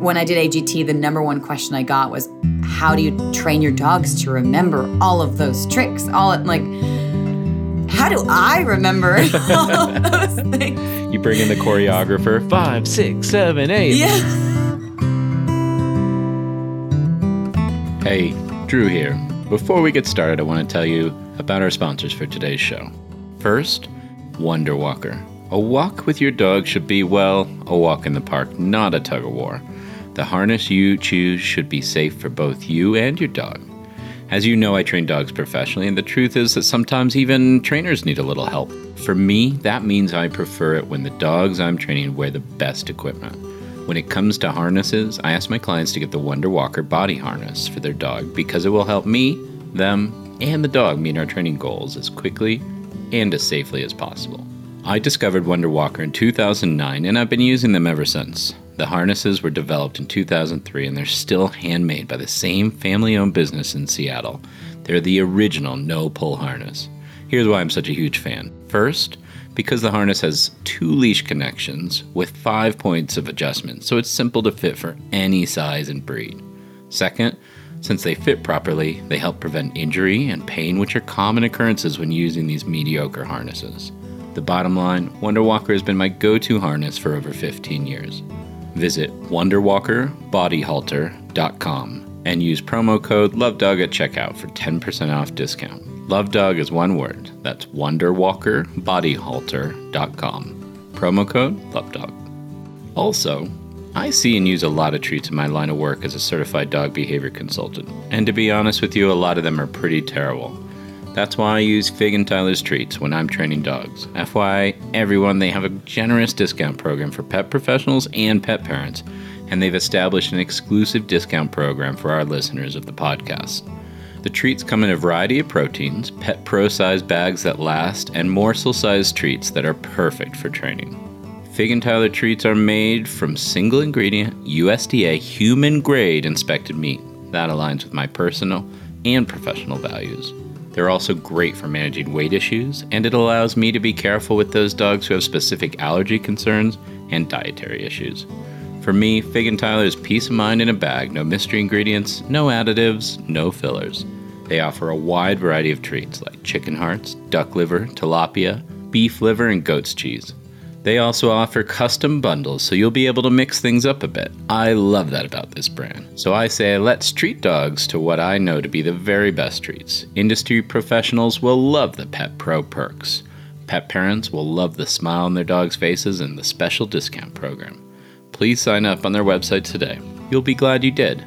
when I did AGT, the number one question I got was, "How do you train your dogs to remember all of those tricks?" All like, how do I remember all of those things? You bring in the choreographer. Five, six, seven, eight. Yeah. Hey, Drew here. Before we get started, I want to tell you about our sponsors for today's show. First, Wonder Walker. A walk with your dog should be, well, a walk in the park, not a tug of war. The harness you choose should be safe for both you and your dog. As you know, I train dogs professionally, and the truth is that sometimes even trainers need a little help. For me, that means I prefer it when the dogs I'm training wear the best equipment. When it comes to harnesses, I ask my clients to get the Wonder Walker body harness for their dog because it will help me, them, and the dog meet our training goals as quickly and as safely as possible. I discovered Wonder Walker in 2009 and I've been using them ever since. The harnesses were developed in 2003 and they're still handmade by the same family owned business in Seattle. They're the original no pull harness. Here's why I'm such a huge fan. First, because the harness has two leash connections with five points of adjustment, so it's simple to fit for any size and breed. Second, since they fit properly, they help prevent injury and pain, which are common occurrences when using these mediocre harnesses. The bottom line Wonder Walker has been my go to harness for over 15 years. Visit wonderwalkerbodyhalter.com and use promo code LOVEDOG at checkout for 10% off discount. LoveDog is one word. That's wonderwalkerbodyhalter.com. Promo code LoveDog. Also, I see and use a lot of treats in my line of work as a certified dog behavior consultant. And to be honest with you, a lot of them are pretty terrible. That's why I use Fig and Tyler's treats when I'm training dogs. FYI, everyone, they have a generous discount program for pet professionals and pet parents, and they've established an exclusive discount program for our listeners of the podcast. The treats come in a variety of proteins, pet pro sized bags that last, and morsel sized treats that are perfect for training. Fig and Tyler treats are made from single ingredient, USDA, human grade inspected meat. That aligns with my personal and professional values. They're also great for managing weight issues, and it allows me to be careful with those dogs who have specific allergy concerns and dietary issues. For me, Fig and Tyler is peace of mind in a bag, no mystery ingredients, no additives, no fillers. They offer a wide variety of treats like chicken hearts, duck liver, tilapia, beef liver, and goat's cheese. They also offer custom bundles, so you'll be able to mix things up a bit. I love that about this brand. So I say, let's treat dogs to what I know to be the very best treats. Industry professionals will love the Pet Pro perks. Pet parents will love the smile on their dogs' faces and the special discount program. Please sign up on their website today. You'll be glad you did.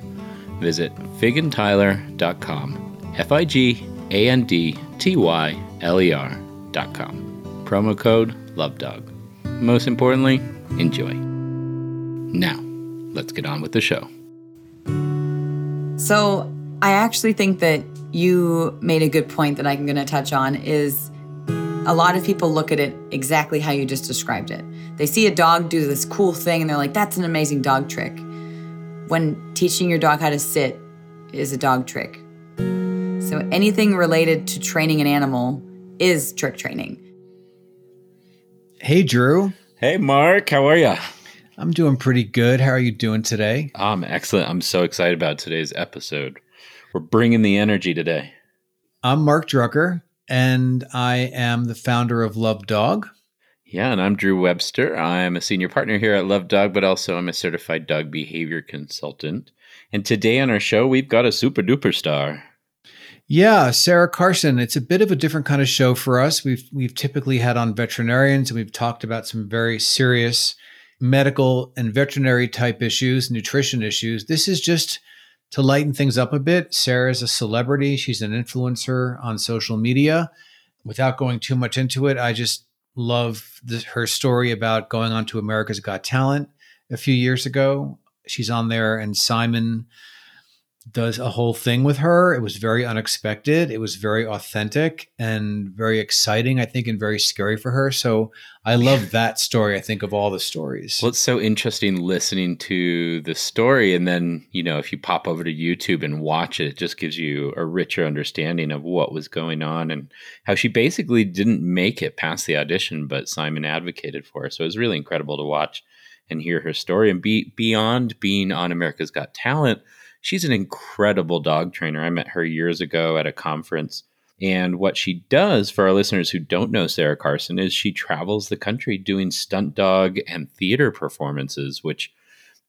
Visit figandtyler.com. F I G A N D T Y L E R.com. Promo code LOVEDOG most importantly, enjoy. Now, let's get on with the show. So, I actually think that you made a good point that I'm going to touch on is a lot of people look at it exactly how you just described it. They see a dog do this cool thing and they're like, that's an amazing dog trick. When teaching your dog how to sit is a dog trick. So anything related to training an animal is trick training. Hey, Drew. Hey, Mark. How are you? I'm doing pretty good. How are you doing today? I'm excellent. I'm so excited about today's episode. We're bringing the energy today. I'm Mark Drucker, and I am the founder of Love Dog. Yeah, and I'm Drew Webster. I'm a senior partner here at Love Dog, but also I'm a certified dog behavior consultant. And today on our show, we've got a super duper star. Yeah, Sarah Carson. It's a bit of a different kind of show for us. We've we've typically had on veterinarians and we've talked about some very serious medical and veterinary type issues, nutrition issues. This is just to lighten things up a bit. Sarah's a celebrity. She's an influencer on social media. Without going too much into it, I just love the, her story about going on to America's Got Talent a few years ago. She's on there, and Simon does a whole thing with her. It was very unexpected. It was very authentic and very exciting, I think, and very scary for her. So I love that story, I think, of all the stories. Well, it's so interesting listening to the story. And then, you know, if you pop over to YouTube and watch it, it just gives you a richer understanding of what was going on and how she basically didn't make it past the audition, but Simon advocated for her. So it was really incredible to watch and hear her story. And be beyond being on America's Got Talent, she's an incredible dog trainer. I met her years ago at a conference. And what she does for our listeners who don't know Sarah Carson is she travels the country doing stunt dog and theater performances, which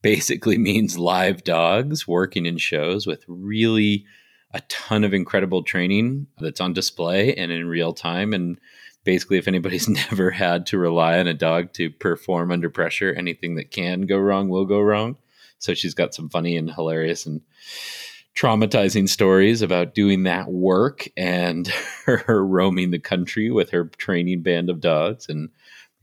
basically means live dogs working in shows with really a ton of incredible training that's on display and in real time. And basically, if anybody's never had to rely on a dog to perform under pressure, anything that can go wrong will go wrong. So she's got some funny and hilarious and traumatizing stories about doing that work and her roaming the country with her training band of dogs and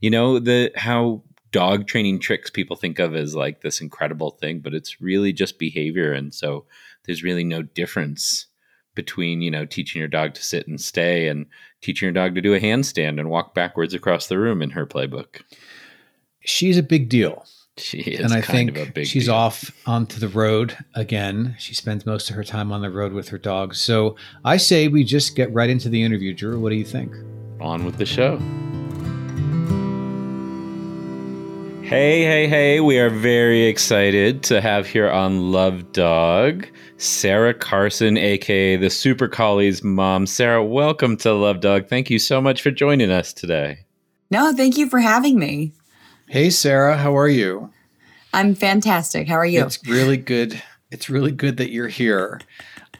you know the how dog training tricks people think of as like this incredible thing but it's really just behavior and so there's really no difference between you know teaching your dog to sit and stay and teaching your dog to do a handstand and walk backwards across the room in her playbook. She's a big deal. She is, and I think she's deal. off onto the road again. She spends most of her time on the road with her dogs. So I say we just get right into the interview. Drew, what do you think? On with the show. Hey, hey, hey, we are very excited to have here on Love Dog Sarah Carson, aka the Super Collie's mom. Sarah, welcome to Love Dog. Thank you so much for joining us today. No, thank you for having me. Hey, Sarah, how are you? I'm fantastic. How are you? It's really good. It's really good that you're here.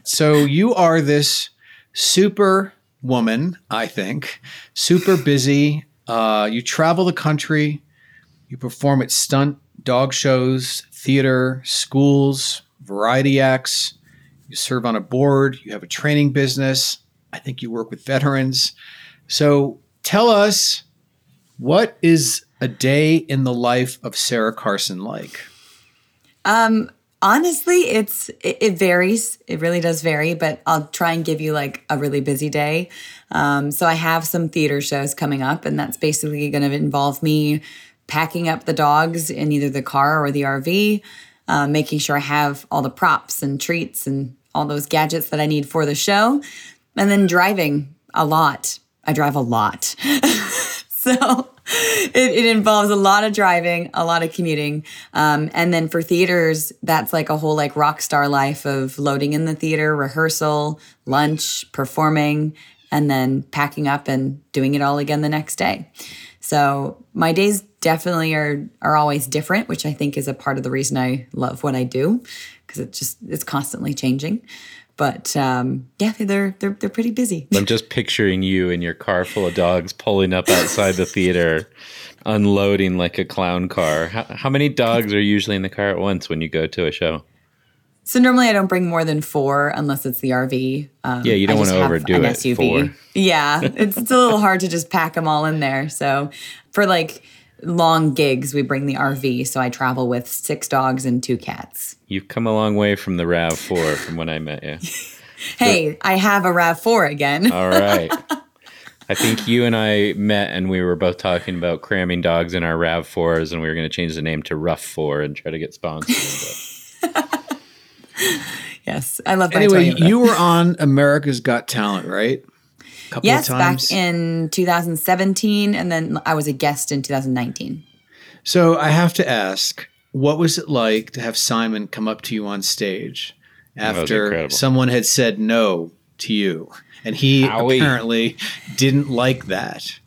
So, you are this super woman, I think, super busy. Uh, you travel the country you perform at stunt dog shows, theater, schools, variety acts. You serve on a board. You have a training business. I think you work with veterans. So tell us what is a day in the life of Sarah Carson like? Um, honestly, it's it, it, varies. It really does vary, but I'll try and give you like a really busy day. Um, so I have some theater shows coming up, and that's basically going to involve me packing up the dogs in either the car or the RV, uh, making sure I have all the props and treats and all those gadgets that I need for the show, and then driving a lot. I drive a lot. so it, it, involves a lot of driving, a lot of commuting. Um, and then for theaters, that's like a whole like rock star life of loading in the theater, rehearsal, lunch, performing, and then packing up and doing it all again the next day. So my days definitely are are always different, which I think is a part of the reason I love what I do because it just it's constantly changing. But um, yeah, they're they're they're pretty busy. I'm just picturing you in your car full of dogs pulling up outside the theater, unloading like a clown car. How, how many dogs are usually in the car at once when you go to a show? So normally I don't bring more than four unless it's the RV. Um, yeah, you don't want to overdo it. SUV. Four. Yeah, it's, it's a little hard to just pack them all in there. So for like long gigs, we bring the RV. So I travel with six dogs and two cats. You've come a long way from the Rav Four from when I met you. hey, I have a Rav Four again. all right. I think you and I met and we were both talking about cramming dogs in our Rav Fours, and we were going to change the name to Rough Four and try to get sponsored. yes, I love. That. Anyway, you were on America's Got Talent, right? Couple yes, back in 2017, and then I was a guest in 2019. So I have to ask, what was it like to have Simon come up to you on stage after someone had said no to you, and he Howie. apparently didn't like that?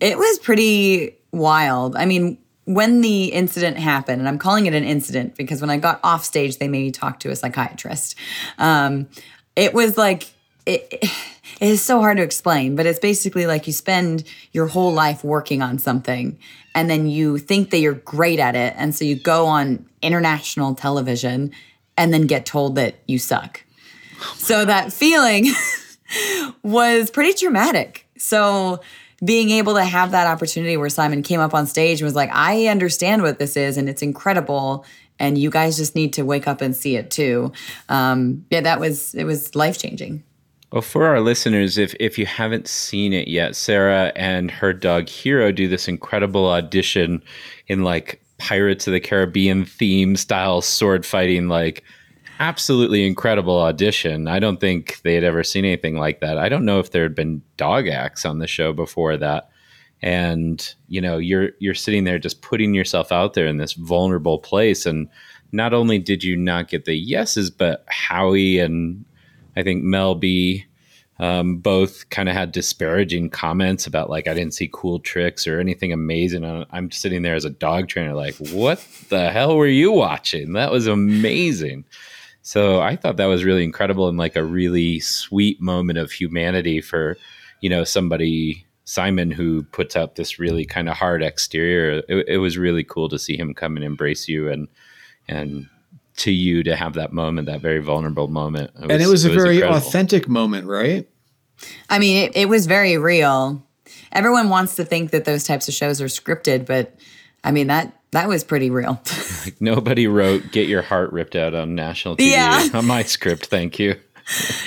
It was pretty wild. I mean, when the incident happened, and I'm calling it an incident because when I got off stage, they made me talk to a psychiatrist. Um, it was like, it, it is so hard to explain, but it's basically like you spend your whole life working on something and then you think that you're great at it. And so you go on international television and then get told that you suck. so that feeling was pretty traumatic. So, being able to have that opportunity where Simon came up on stage and was like, I understand what this is and it's incredible. And you guys just need to wake up and see it too. Um, yeah, that was, it was life changing. Well, for our listeners, if, if you haven't seen it yet, Sarah and her dog Hero do this incredible audition in like Pirates of the Caribbean theme style sword fighting, like absolutely incredible audition. I don't think they had ever seen anything like that. I don't know if there had been dog acts on the show before that. and you know you're you're sitting there just putting yourself out there in this vulnerable place and not only did you not get the yeses but howie and i think mel b um, both kind of had disparaging comments about like I didn't see cool tricks or anything amazing. I'm sitting there as a dog trainer, like, what the hell were you watching? That was amazing. So I thought that was really incredible and like a really sweet moment of humanity for, you know, somebody Simon who puts out this really kind of hard exterior. It, it was really cool to see him come and embrace you and and to you to have that moment, that very vulnerable moment. It was, and it was a it was very incredible. authentic moment, right? I mean, it, it was very real. Everyone wants to think that those types of shows are scripted, but I mean that that was pretty real. like nobody wrote "Get Your Heart Ripped Out" on national TV yeah. on my script. Thank you.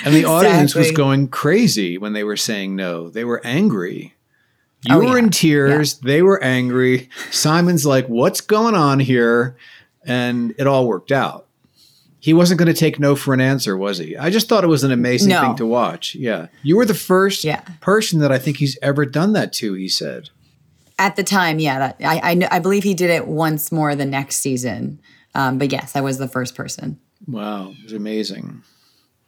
And the exactly. audience was going crazy when they were saying no. They were angry. You oh, were yeah. in tears. Yeah. They were angry. Simon's like, "What's going on here?" And it all worked out. He wasn't going to take no for an answer, was he? I just thought it was an amazing no. thing to watch. Yeah. You were the first yeah. person that I think he's ever done that to, he said. At the time, yeah. That, I, I, I believe he did it once more the next season. Um, but yes, I was the first person. Wow. It was amazing.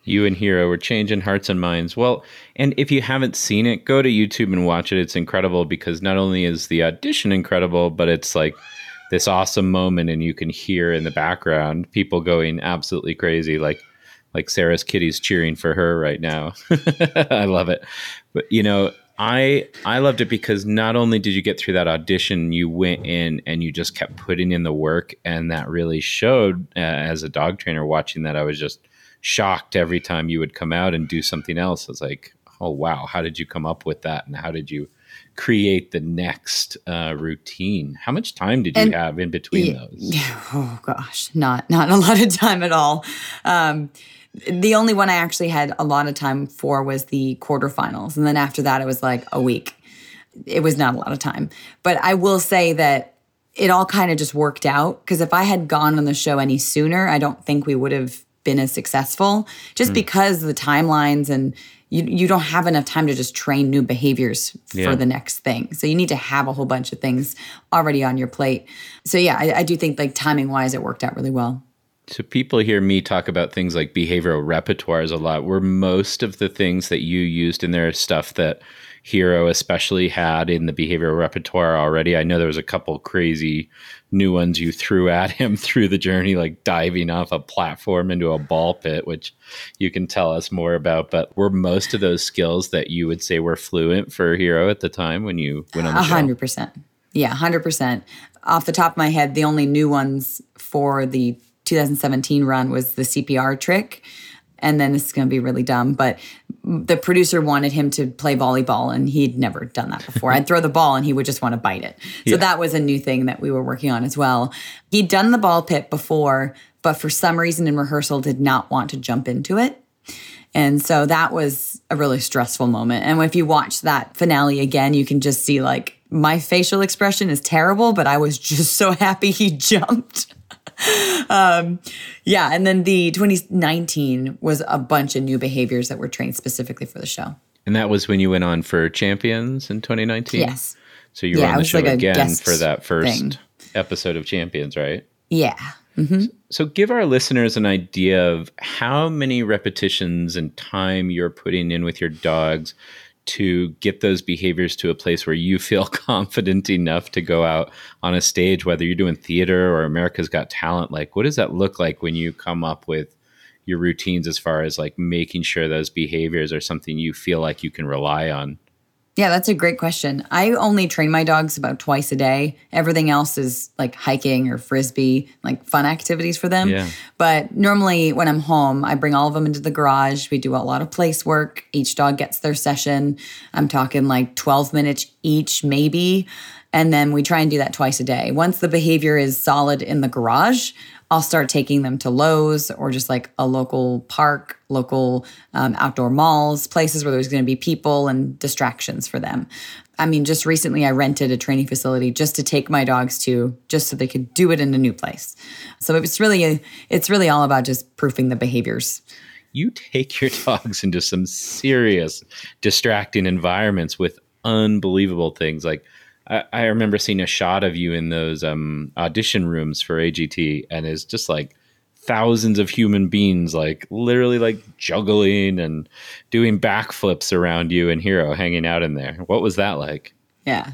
You and Hero were changing hearts and minds. Well, and if you haven't seen it, go to YouTube and watch it. It's incredible because not only is the audition incredible, but it's like – this awesome moment and you can hear in the background people going absolutely crazy like like Sarah's kitties cheering for her right now. I love it. But you know, I I loved it because not only did you get through that audition, you went in and you just kept putting in the work, and that really showed. Uh, as a dog trainer, watching that, I was just shocked every time you would come out and do something else. I was like, "Oh wow, how did you come up with that? And how did you create the next uh, routine. How much time did you and, have in between yeah, those? Oh gosh, not not a lot of time at all. Um, the only one I actually had a lot of time for was the quarterfinals, and then after that, it was like a week. It was not a lot of time, but I will say that it all kind of just worked out because if I had gone on the show any sooner, I don't think we would have been as successful just mm. because the timelines and you you don't have enough time to just train new behaviors yeah. for the next thing. So you need to have a whole bunch of things already on your plate. So yeah, I, I do think like timing wise, it worked out really well. So people hear me talk about things like behavioral repertoires a lot. Were most of the things that you used in there stuff that Hero especially had in the behavioral repertoire already? I know there was a couple crazy new ones you threw at him through the journey, like diving off a platform into a ball pit, which you can tell us more about. But were most of those skills that you would say were fluent for Hero at the time when you went on the show? hundred percent. Yeah, hundred percent. Off the top of my head, the only new ones for the 2017 run was the CPR trick and then this is going to be really dumb, but the producer wanted him to play volleyball and he'd never done that before. I'd throw the ball and he would just want to bite it. So yeah. that was a new thing that we were working on as well. He'd done the ball pit before, but for some reason in rehearsal did not want to jump into it. And so that was a really stressful moment. And if you watch that finale again, you can just see like my facial expression is terrible, but I was just so happy he jumped. Um, yeah, and then the 2019 was a bunch of new behaviors that were trained specifically for the show. And that was when you went on for Champions in 2019. Yes. So you yeah, were on the show like again for that first thing. episode of Champions, right? Yeah. Mm-hmm. So give our listeners an idea of how many repetitions and time you're putting in with your dogs to get those behaviors to a place where you feel confident enough to go out on a stage, whether you're doing theater or America's Got Talent. Like, what does that look like when you come up with your routines as far as like making sure those behaviors are something you feel like you can rely on? Yeah, that's a great question. I only train my dogs about twice a day. Everything else is like hiking or frisbee, like fun activities for them. Yeah. But normally when I'm home, I bring all of them into the garage. We do a lot of place work. Each dog gets their session. I'm talking like 12 minutes each, maybe. And then we try and do that twice a day. Once the behavior is solid in the garage, I'll start taking them to Lowe's or just like a local park, local um, outdoor malls, places where there's going to be people and distractions for them. I mean, just recently I rented a training facility just to take my dogs to, just so they could do it in a new place. So it's really, a, it's really all about just proofing the behaviors. You take your dogs into some serious distracting environments with unbelievable things like I, remember seeing a shot of you in those um, audition rooms for AGT, and it's just like thousands of human beings, like literally like juggling and doing backflips around you and Hero hanging out in there. What was that like? Yeah.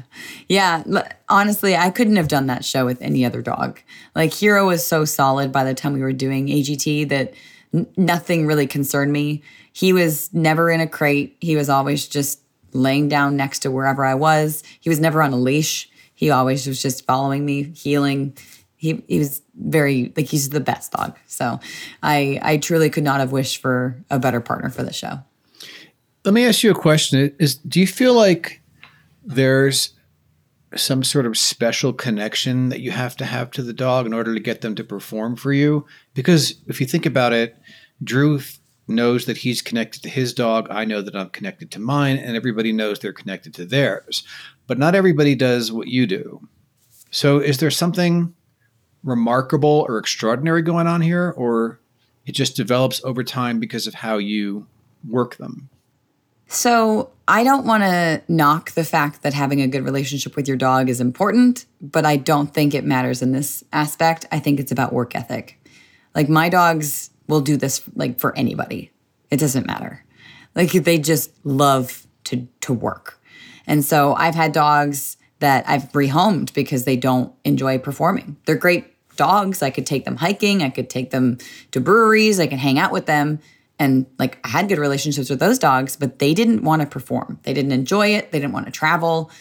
Yeah. Honestly, I couldn't have done that show with any other dog. Like, Hero was so solid by the time we were doing AGT that n- nothing really concerned me. He was never in a crate, he was always just laying down next to wherever I was. He was never on a leash. He always was just following me, heeling. He, he was very like he's the best dog. So I I truly could not have wished for a better partner for the show. Let me ask you a question. Is do you feel like there's some sort of special connection that you have to have to the dog in order to get them to perform for you? Because if you think about it, Drew knows that he's connected to his dog. I know that I'm connected to mine, and everybody knows they're connected to theirs. But not everybody does what you do. So, is there something remarkable or extraordinary going on here, or it just develops over time because of how you work them? So, I don't want to knock the fact that having a good relationship with your dog is important, but I don't think it matters in this aspect. I think it's about work ethic. Like, my dogs will do this like for anybody. It doesn't matter. Like, they just love to, to work. And so, I've had dogs that I've rehomed because they don't enjoy performing. They're great dogs. I could take them hiking, I could take them to breweries, I could hang out with them and like I had good relationships with those dogs, but they didn't want to perform. They didn't enjoy it. They didn't want to travel.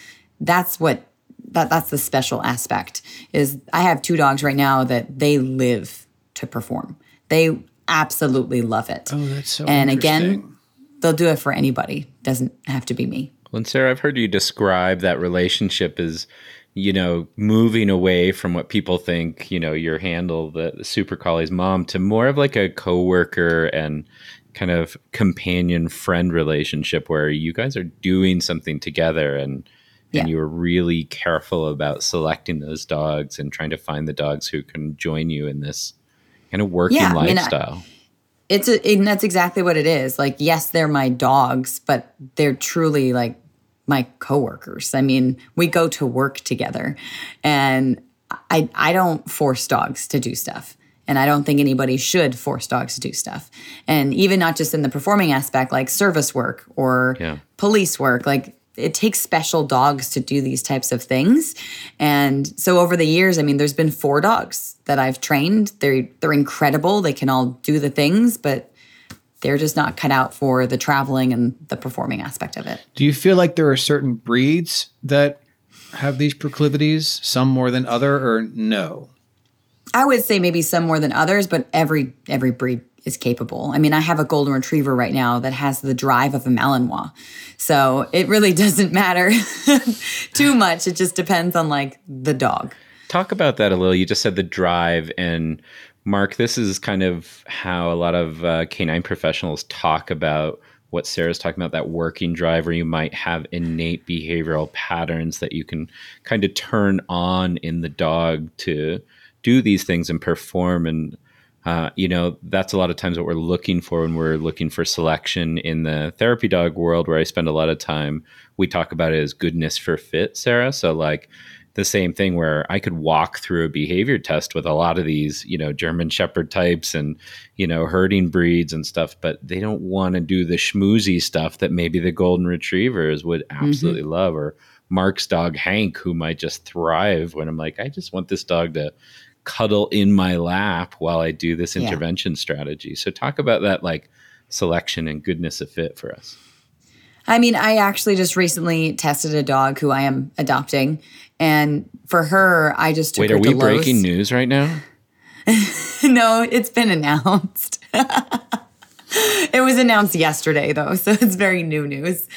That's what that that's the special aspect. Is I have two dogs right now that they live to perform. They absolutely love it. Oh, that's so And again, they'll do it for anybody. Doesn't have to be me. Well, and Sarah, I've heard you describe that relationship as you know, moving away from what people think, you know, your handle, the, the super collie's mom, to more of like a coworker and kind of companion friend relationship where you guys are doing something together and yeah. and you were really careful about selecting those dogs and trying to find the dogs who can join you in this kind of working yeah, lifestyle. I mean, I, it's a, and that's exactly what it is. Like, yes, they're my dogs, but they're truly like my coworkers. I mean, we go to work together and I I don't force dogs to do stuff. And I don't think anybody should force dogs to do stuff. And even not just in the performing aspect, like service work or yeah. police work, like it takes special dogs to do these types of things. And so over the years, I mean, there's been four dogs that I've trained. They're they're incredible. They can all do the things, but they're just not cut out for the traveling and the performing aspect of it. Do you feel like there are certain breeds that have these proclivities, some more than other, or no? I would say maybe some more than others, but every every breed is capable. I mean, I have a golden retriever right now that has the drive of a Malinois. So it really doesn't matter too much. It just depends on like the dog. Talk about that a little. You just said the drive and Mark, this is kind of how a lot of uh, canine professionals talk about what Sarah's talking about that working drive, where you might have innate behavioral patterns that you can kind of turn on in the dog to do these things and perform. And, uh, you know, that's a lot of times what we're looking for when we're looking for selection in the therapy dog world, where I spend a lot of time. We talk about it as goodness for fit, Sarah. So, like, the same thing where I could walk through a behavior test with a lot of these, you know, German Shepherd types and, you know, herding breeds and stuff, but they don't want to do the schmoozy stuff that maybe the Golden Retrievers would absolutely mm-hmm. love or Mark's dog Hank, who might just thrive when I'm like, I just want this dog to cuddle in my lap while I do this intervention yeah. strategy. So talk about that like selection and goodness of fit for us. I mean, I actually just recently tested a dog who I am adopting, and for her, I just took wait. Are we breaking news right now? no, it's been announced. it was announced yesterday, though, so it's very new news.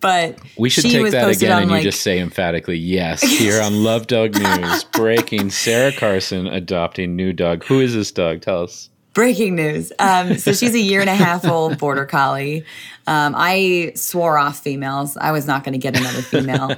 But we should take that again, and like, you just say emphatically, "Yes." Here on Love Dog News, breaking: Sarah Carson adopting new dog. Who is this dog? Tell us. Breaking news. Um, so she's a year and a half old border collie. Um, I swore off females. I was not going to get another female.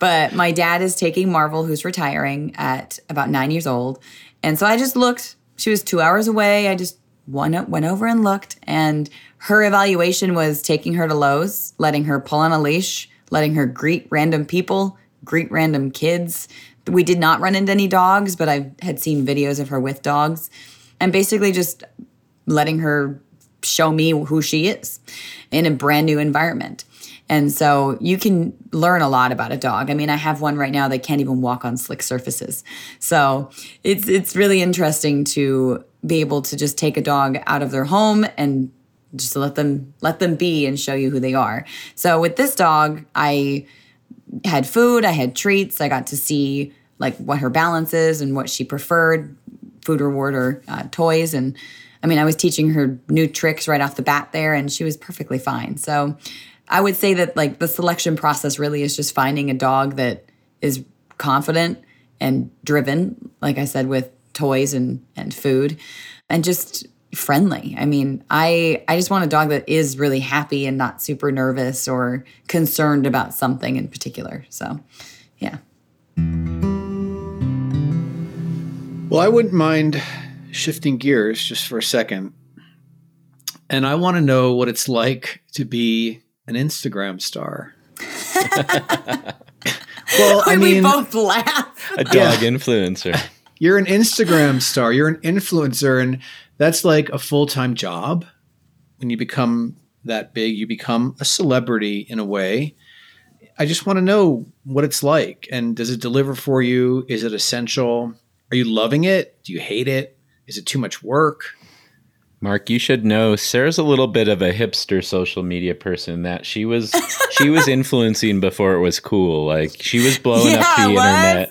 but my dad is taking Marvel, who's retiring at about nine years old. And so I just looked. She was two hours away. I just went, went over and looked. And her evaluation was taking her to Lowe's, letting her pull on a leash, letting her greet random people, greet random kids. We did not run into any dogs, but I had seen videos of her with dogs and basically just letting her show me who she is in a brand new environment. And so you can learn a lot about a dog. I mean, I have one right now that can't even walk on slick surfaces. So it's it's really interesting to be able to just take a dog out of their home and just let them let them be and show you who they are. So with this dog, I had food, I had treats, I got to see like what her balance is and what she preferred, food reward or uh, toys and I mean, I was teaching her new tricks right off the bat there, and she was perfectly fine. So I would say that like the selection process really is just finding a dog that is confident and driven, like I said, with toys and and food, and just friendly. I mean, I I just want a dog that is really happy and not super nervous or concerned about something in particular. So, yeah. Well, I wouldn't mind shifting gears just for a second. And I want to know what it's like to be an Instagram star. well, I mean, we both laugh. A dog influencer. You're an Instagram star. You're an influencer, and that's like a full time job. When you become that big, you become a celebrity in a way. I just want to know what it's like, and does it deliver for you? Is it essential? Are you loving it? Do you hate it? Is it too much work? Mark, you should know Sarah's a little bit of a hipster social media person that she was she was influencing before it was cool. Like she was blowing yeah, up the internet.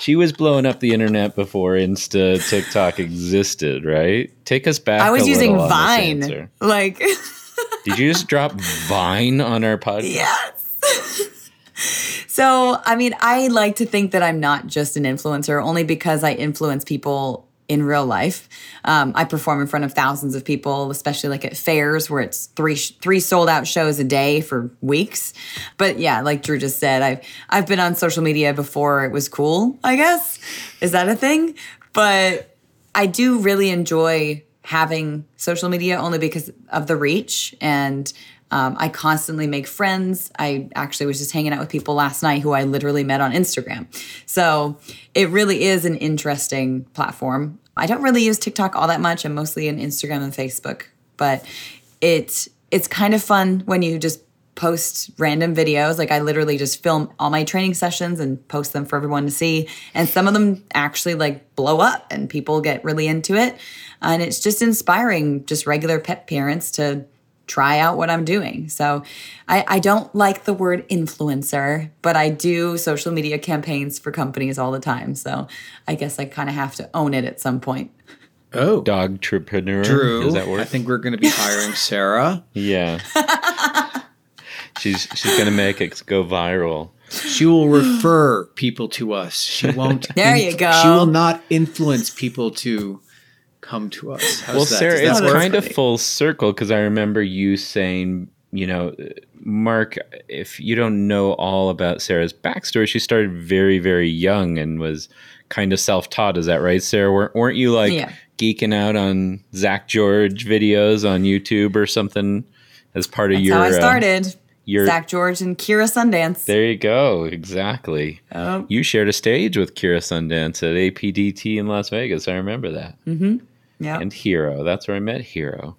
she was blowing up the internet before Insta, TikTok existed, right? Take us back. I was using Vine. Like Did you just drop Vine on our podcast? Yes. So, I mean, I like to think that I'm not just an influencer only because I influence people in real life. Um, I perform in front of thousands of people, especially like at fairs where it's three three sold out shows a day for weeks. But yeah, like Drew just said, I've I've been on social media before it was cool. I guess is that a thing? But I do really enjoy having social media only because of the reach and um, I constantly make friends. I actually was just hanging out with people last night who I literally met on Instagram. So it really is an interesting platform. I don't really use TikTok all that much. I'm mostly in Instagram and Facebook, but it's it's kind of fun when you just post random videos. Like I literally just film all my training sessions and post them for everyone to see. And some of them actually like blow up and people get really into it. And it's just inspiring just regular pet parents to try out what I'm doing. So I, I don't like the word influencer, but I do social media campaigns for companies all the time. So I guess I kind of have to own it at some point. Oh, dog entrepreneur. Drew, Does that work? I think we're going to be hiring Sarah. yeah, she's she's going to make it go viral. She will refer people to us. She won't. there you go. She will not influence people to come to us. How's well, that? Sarah, it's kind of full circle because I remember you saying, you know, Mark, if you don't know all about Sarah's backstory, she started very, very young and was kind of self-taught. Is that right, Sarah? weren't, weren't you like yeah. geeking out on Zak George videos on YouTube or something as part of That's your? How I uh, started. Uh, your, Zak George and Kyra Sundance. There you go. Exactly. Um, you shared a stage with Kyra Sundance at APDT in Las Vegas. I remember that. Mm-hmm. Yeah. And Hero. That's where I met Hero.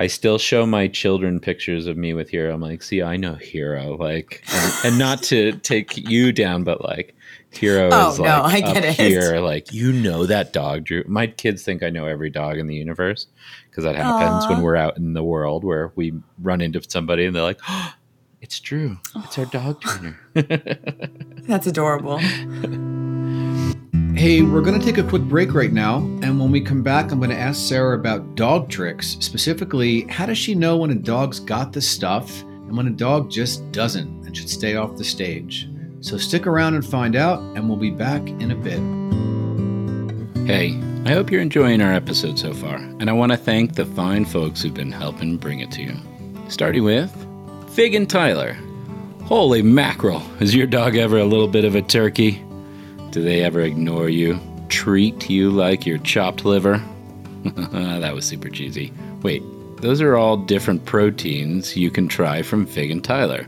I still show my children pictures of me with Hero. I'm like, see, I know Hero. Like, and, and not to take you down, but like, Hero oh, is like no, I get it. here. Like, you know that dog, Drew. My kids think I know every dog in the universe because that happens Aww. when we're out in the world where we run into somebody and they're like, oh, it's Drew. It's our dog trainer. That's adorable. Hey, we're going to take a quick break right now. And when we come back, I'm going to ask Sarah about dog tricks. Specifically, how does she know when a dog's got the stuff and when a dog just doesn't and should stay off the stage? So stick around and find out, and we'll be back in a bit. Hey, I hope you're enjoying our episode so far, and I want to thank the fine folks who've been helping bring it to you. Starting with Fig and Tyler. Holy mackerel, is your dog ever a little bit of a turkey? Do they ever ignore you? Treat you like your chopped liver? that was super cheesy. Wait, those are all different proteins you can try from Fig and Tyler.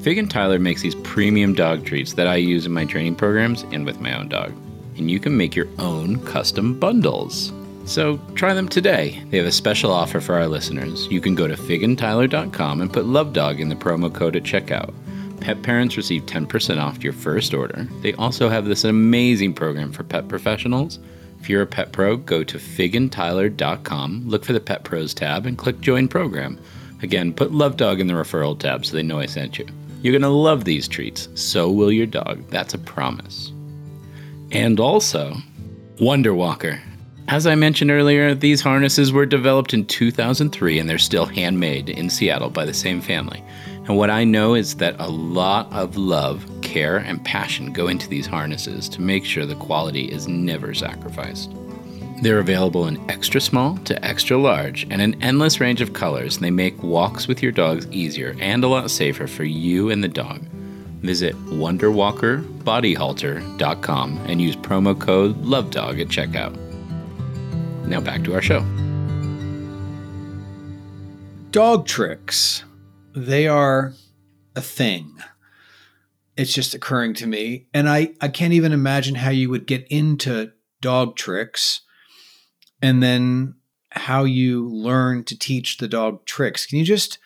Fig and Tyler makes these premium dog treats that I use in my training programs and with my own dog. And you can make your own custom bundles. So try them today. They have a special offer for our listeners. You can go to figandtyler.com and put Love Dog in the promo code at checkout. Pet parents receive 10% off your first order. They also have this amazing program for pet professionals. If you're a pet pro, go to figandtyler.com, look for the Pet Pros tab, and click Join Program. Again, put Love Dog in the referral tab so they know I sent you. You're going to love these treats. So will your dog. That's a promise. And also, Wonder Walker. As I mentioned earlier, these harnesses were developed in 2003 and they're still handmade in Seattle by the same family. And what I know is that a lot of love, care, and passion go into these harnesses to make sure the quality is never sacrificed. They're available in extra small to extra large and an endless range of colors, they make walks with your dogs easier and a lot safer for you and the dog. Visit WonderwalkerBodyhalter.com and use promo code LOVEDOG at checkout. Now back to our show. Dog tricks. They are a thing. It's just occurring to me. And I, I can't even imagine how you would get into dog tricks and then how you learn to teach the dog tricks. Can you just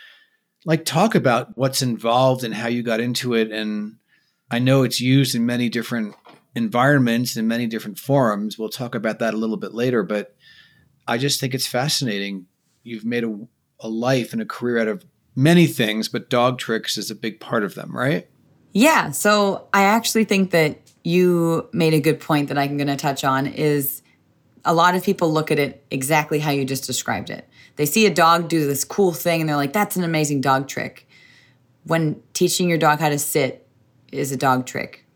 like talk about what's involved and how you got into it? And I know it's used in many different environments and many different forums. We'll talk about that a little bit later, but I just think it's fascinating. You've made a, a life and a career out of many things, but dog tricks is a big part of them, right? Yeah. So I actually think that you made a good point that I'm going to touch on is a lot of people look at it exactly how you just described it. They see a dog do this cool thing and they're like, that's an amazing dog trick. When teaching your dog how to sit is a dog trick.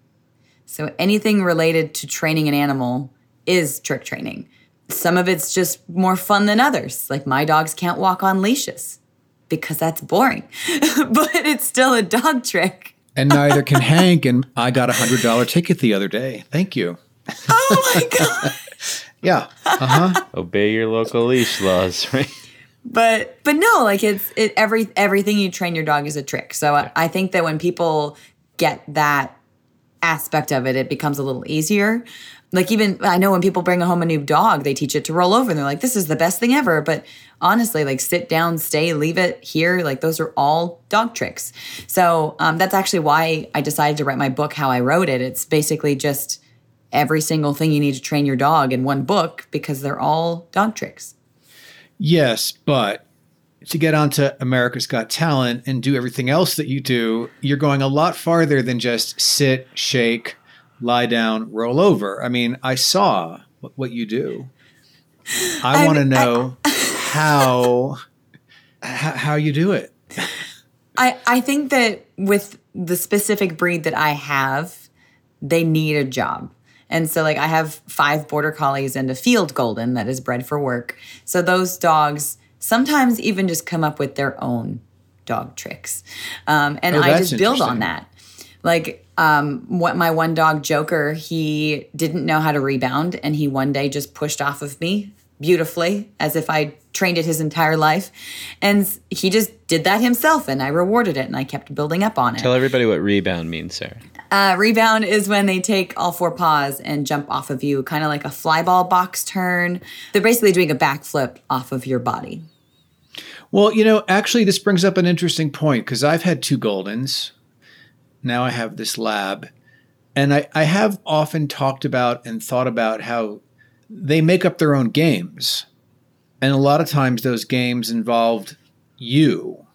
So anything related to training an animal is trick training. Some of it's just more fun than others. Like my dogs can't walk on leashes because that's boring, but it's still a dog trick. And neither can Hank. And I got a hundred dollar ticket the other day. Thank you. Oh my god. Yeah. Uh huh. Obey your local leash laws, right? but but no like it's it every everything you train your dog is a trick so I, I think that when people get that aspect of it it becomes a little easier like even i know when people bring home a new dog they teach it to roll over and they're like this is the best thing ever. But honestly like sit down stay leave it here. Like those are all dog tricks. So um, that's actually why i decided to write my book how i wrote it. It's basically just every single thing you need to train your dog in one book because they're all dog tricks. Yes, but to get onto America's Got Talent and do everything else that you do, you're going a lot farther than just sit, shake, lie down, roll over. I mean, I saw what, you do. I want to know how, how how you do it. I, I think that with the specific breed that I have, they need a job. And so, like, I have five border collies and a field golden that is bred for work. So, those dogs sometimes even just come up with their own dog tricks. Um, and Oh, I just build on that. Like, um, what my one dog, Joker, he didn't know how to rebound. And he one day just pushed off of me beautifully as if I trained it his entire life. And he just did that himself. And I rewarded it and I kept building up on it. Tell everybody what rebound means, Sarah. Uh, rebound is when they take all four paws and jump off of you, kind of like a fly ball box turn. They're basically doing a backflip off of your body. Well, you know, actually, this brings up an interesting point because I've had two Goldens. Now I have this lab. And I, I have often talked about and thought about how they make up their own games. And a lot of times those games involved you.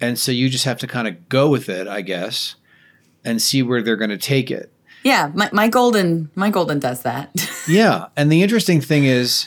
And so you just have to kind of go with it, I guess, and see where they're going to take it. Yeah, my, my golden my golden does that. Yeah. And the interesting thing is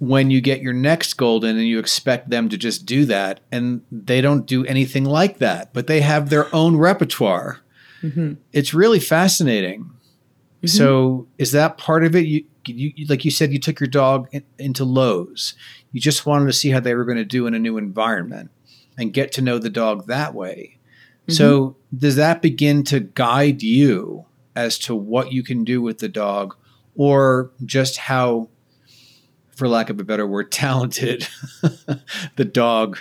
when you get your next golden and you expect them to just do that, and they don't do anything like that, but they have their own repertoire. Mm-hmm. It's really fascinating. Mm-hmm. So, is that part of it? You, you, like you said, you took your dog in, into Lowe's. You just wanted to see how they were going to do in a new environment and get to know the dog that way. Mm-hmm. So, does that begin to guide you as to what you can do with the dog or just how, for lack of a better word, talented the dog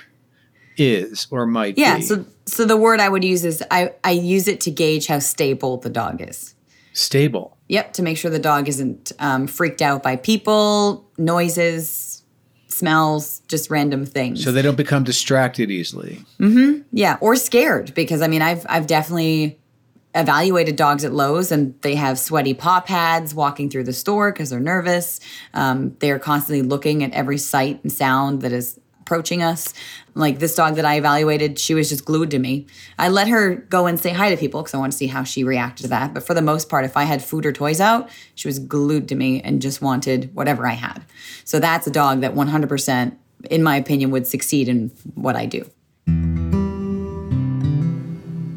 is or might Yeah. be. So so the word I would use is I I use it to gauge how stable the dog is. Stable. Yep, to make sure the dog isn't um, freaked out by people, noises, smells, just random things. So they don't become distracted easily. Mm-hmm. Yeah, or scared because I mean I've I've definitely evaluated dogs at Lowe's and they have sweaty paw pads walking through the store because they're nervous. Um, they are constantly looking at every sight and sound that is approaching us. Like this dog that I evaluated, she was just glued to me. I let her go and say hi to people because I want to see how she reacted to that. But for the most part, if I had food or toys out, she was glued to me and just wanted whatever I had. So that's a dog that 100%, in my opinion, would succeed in what I do.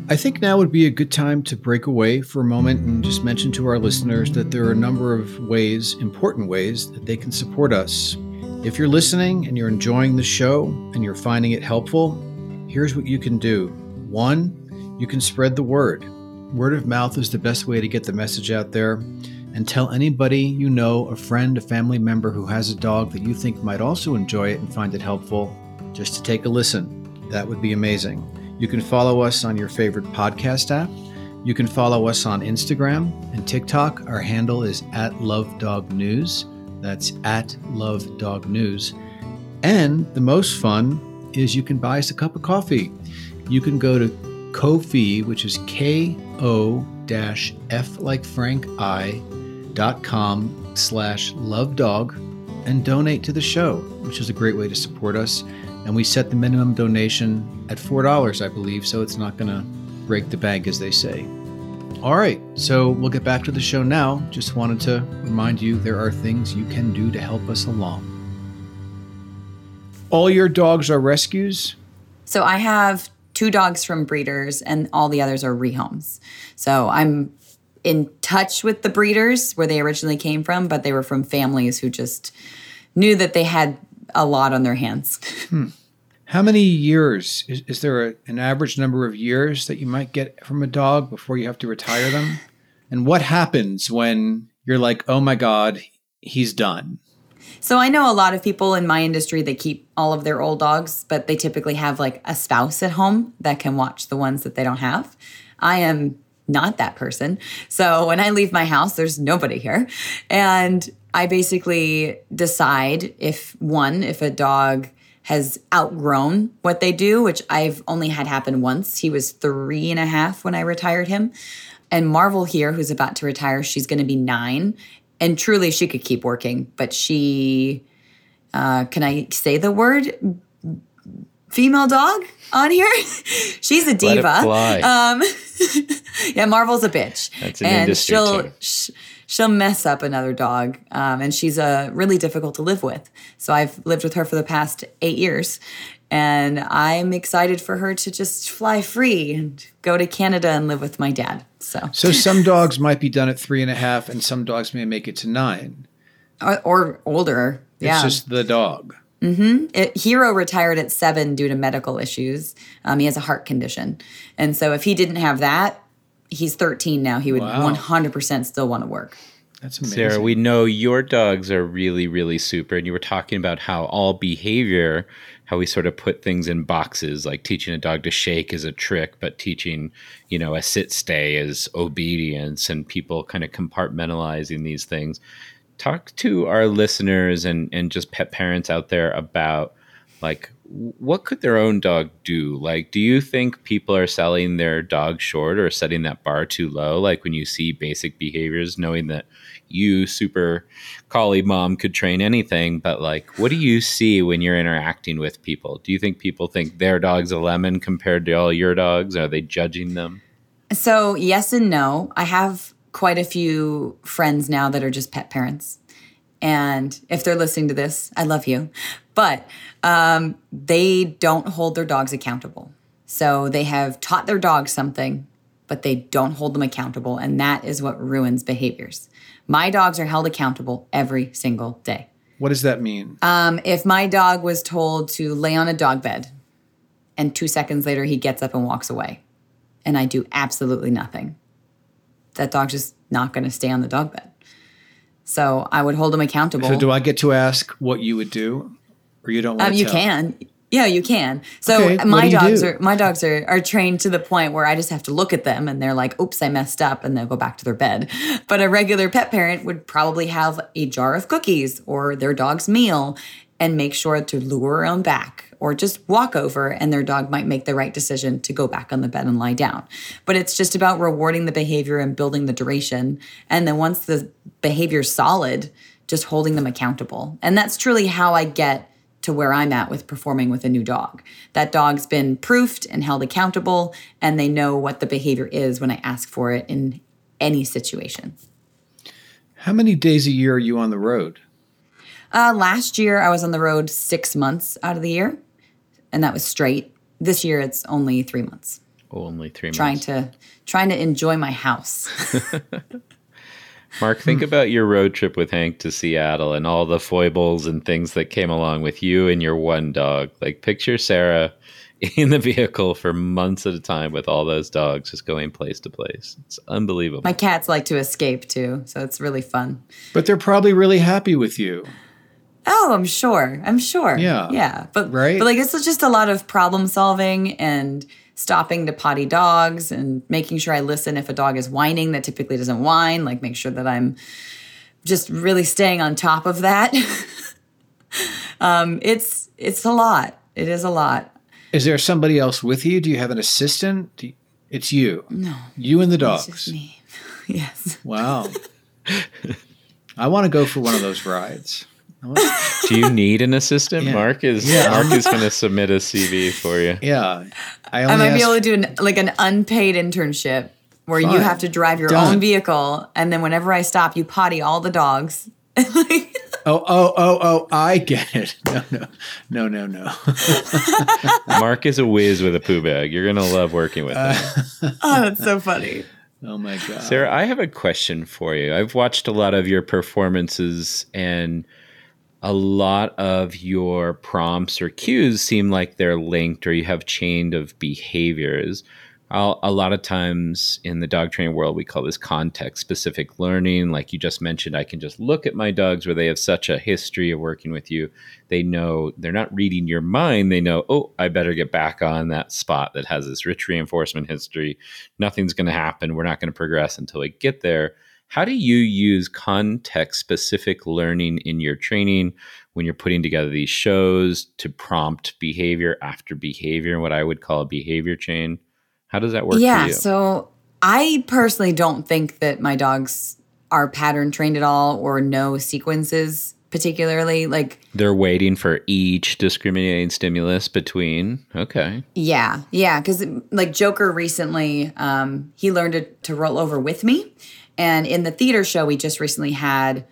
I think now would be a good time to break away for a moment and just mention to our listeners that there are a number of ways, important ways, that they can support us. If you're listening and you're enjoying the show and you're finding it helpful, here's what you can do. One, you can spread the word. Word of mouth is the best way to get the message out there. And tell anybody you know, a friend, a family member who has a dog that you think might also enjoy it and find it helpful, just to take a listen. That would be amazing. You can follow us on your favorite podcast app. You can follow us on Instagram and TikTok. Our handle is at Love Dog News. That's at Love Dog News. And the most fun is you can buy us a cup of coffee. You can go to Ko-fi, which is K O F like Frank I dot com slash love dog and donate to the show, which is a great way to support us. And we set the minimum donation at $4, I believe, so it's not going to break the bank, as they say. All right, so we'll get back to the show now. Just wanted to remind you there are things you can do to help us along. All your dogs are rescues? So I have two dogs from breeders, and all the others are rehomes. So I'm in touch with the breeders where they originally came from, but they were from families who just knew that they had a lot on their hands. Hmm. How many years? Is, is there a, an average number of years that you might get from a dog before you have to retire them? And what happens when you're like, oh my God, he's done? So I know a lot of people in my industry that keep all of their old dogs, but they typically have like a spouse at home that can watch the ones that they don't have. I am not that person. So when I leave my house, there's nobody here. And I basically decide if one, if a dog has outgrown what they do, which I've only had happen once. He was three and a half when I retired him. And Marvel here, who's about to retire, she's going to be nine. And truly, she could keep working, but she, uh, can I say the word female dog on here? she's a Let it diva. fly. Um, yeah, Marvel's a bitch, That's an and industry she'll term. sh- she'll mess up another dog, um, and she's uh, really difficult to live with. So I've lived with her for the past eight years, and I'm excited for her to just fly free and go to Canada and live with my dad. So So some dogs might be done at three and a half, and some dogs may make it to nine. or, or older, It's yeah. just the dog. It, Hero retired at seven due to medical issues. Um, he has a heart condition, and so if he didn't have that, he's 13 now. He would Wow. 100% still want to work. That's amazing. Sarah, we know your dogs are really, really super. And you were talking about how all behavior, how we sort of put things in boxes, like teaching a dog to shake is a trick, but teaching, you know, a sit stay is obedience, and people kind of compartmentalizing these things. Talk to our listeners and, and just pet parents out there about like what could their own dog do? Like do you think people are selling their dog short or setting that bar too low? Like when you see basic behaviors knowing that you super collie mom could train anything but like what do you see when you're interacting with people? Do you think people think their dog's a lemon compared to all your dogs? Are they judging them? So, yes and no. I have quite a few friends now that are just pet parents. And if they're listening to this, I love you. But um, they don't hold their dogs accountable. So they have taught their dogs something, but they don't hold them accountable. And that is what ruins behaviors. My dogs are held accountable every single day. What does that mean? Um, if my dog was told to lay on a dog bed and two seconds later he gets up and walks away and I do absolutely nothing, that dog's just not going to stay on the dog bed. So I would hold them accountable. so do I get to ask what you would do, or you don't want um, to you tell? can. Yeah, you can. So Okay, my do dogs do? are my dogs are are trained to the point where I just have to look at them and they're like, "Oops, I messed up," and they'll go back to their bed. But a regular pet parent would probably have a jar of cookies or their dog's meal and make sure to lure them back or just walk over and their dog might make the right decision to go back on the bed and lie down. But it's just about rewarding the behavior and building the duration. And then once the behavior's solid, just holding them accountable. And that's truly how I get to where I'm at with performing with a new dog. That dog's been proofed and held accountable, and they know what the behavior is when I ask for it in any situation. How many days a year are you on the road? Uh, last year, I was on the road six months out of the year, and that was straight. This year, it's only three months. Only three Trying months. to trying to enjoy my house. Mark, think hmm. about your road trip with Hank to Seattle and all the foibles and things that came along with you and your one dog. Like, picture Sarah in the vehicle for months at a time with all those dogs just going place to place. It's unbelievable. my cats like to escape too, so it's really fun. But they're probably really happy with you. Oh, I'm sure. I'm sure. Yeah. Yeah. But Right? but like it's just a lot of problem solving and stopping to potty dogs and making sure I listen if a dog is whining that typically doesn't whine, like make sure that I'm just really staying on top of that. um, it's it's a lot. It is a lot. Is there somebody else with you? Do you have an assistant? You- it's you. No. You and the dogs. me. yes. Wow. I want to go for one of those rides. I want- Do you need an assistant? Yeah. Mark is Yeah. Mark is going to submit a CV for you. yeah. I, only I might be able to do an, like an unpaid internship where you have to drive your Done. own vehicle and then whenever I stop you potty all the dogs. Oh, oh, oh, oh, I get it. No, no, no, no, no. Mark is a whiz with a poo bag. You're going to love working with him. oh, that's so funny. Oh my God. Sarah, I have a question for you. I've watched a lot of your performances, and a lot of your prompts or cues seem like they're linked, or you have chain of behaviors. I'll, a lot of times in the dog training world, we call this context specific learning. Like you just mentioned, I can just look at my dogs where they have such a history of working with you. They know they're not reading your mind. They know, oh, I better get back on that spot that has this rich reinforcement history. Nothing's going to happen. We're not going to progress until we get there. How do you use context specific learning in your training when you're putting together these shows to prompt behavior after behavior, what I would call a behavior chain? How does that work yeah, for you? so I personally don't think that my dogs are pattern trained at all or know sequences particularly. Like, They're waiting for each discriminating stimulus between. Okay. yeah, yeah, because like Joker recently, um, he learned to, to roll over with me. And in the theater show we just recently had,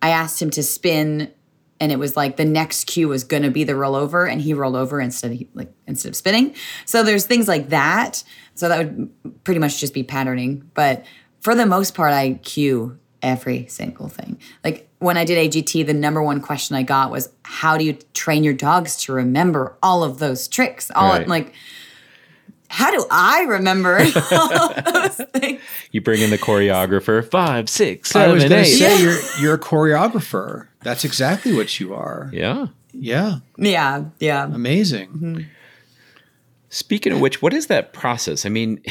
I asked him to spin and it was like the next cue was going to be the rollover and he rolled over instead of like instead of spinning. So there's things like that. So that would pretty much just be patterning. But for the most part i cue every single thing. Like when i did agt the number one question i got was how do you train your dogs to remember all of those tricks? All Right. like how do i remember all those things You bring in the choreographer. Five, six, I was going to eight. say you're you're a choreographer. That's exactly what you are. Yeah. Yeah, yeah yeah amazing. Mm-hmm. Speaking of which, what is that process? I mean,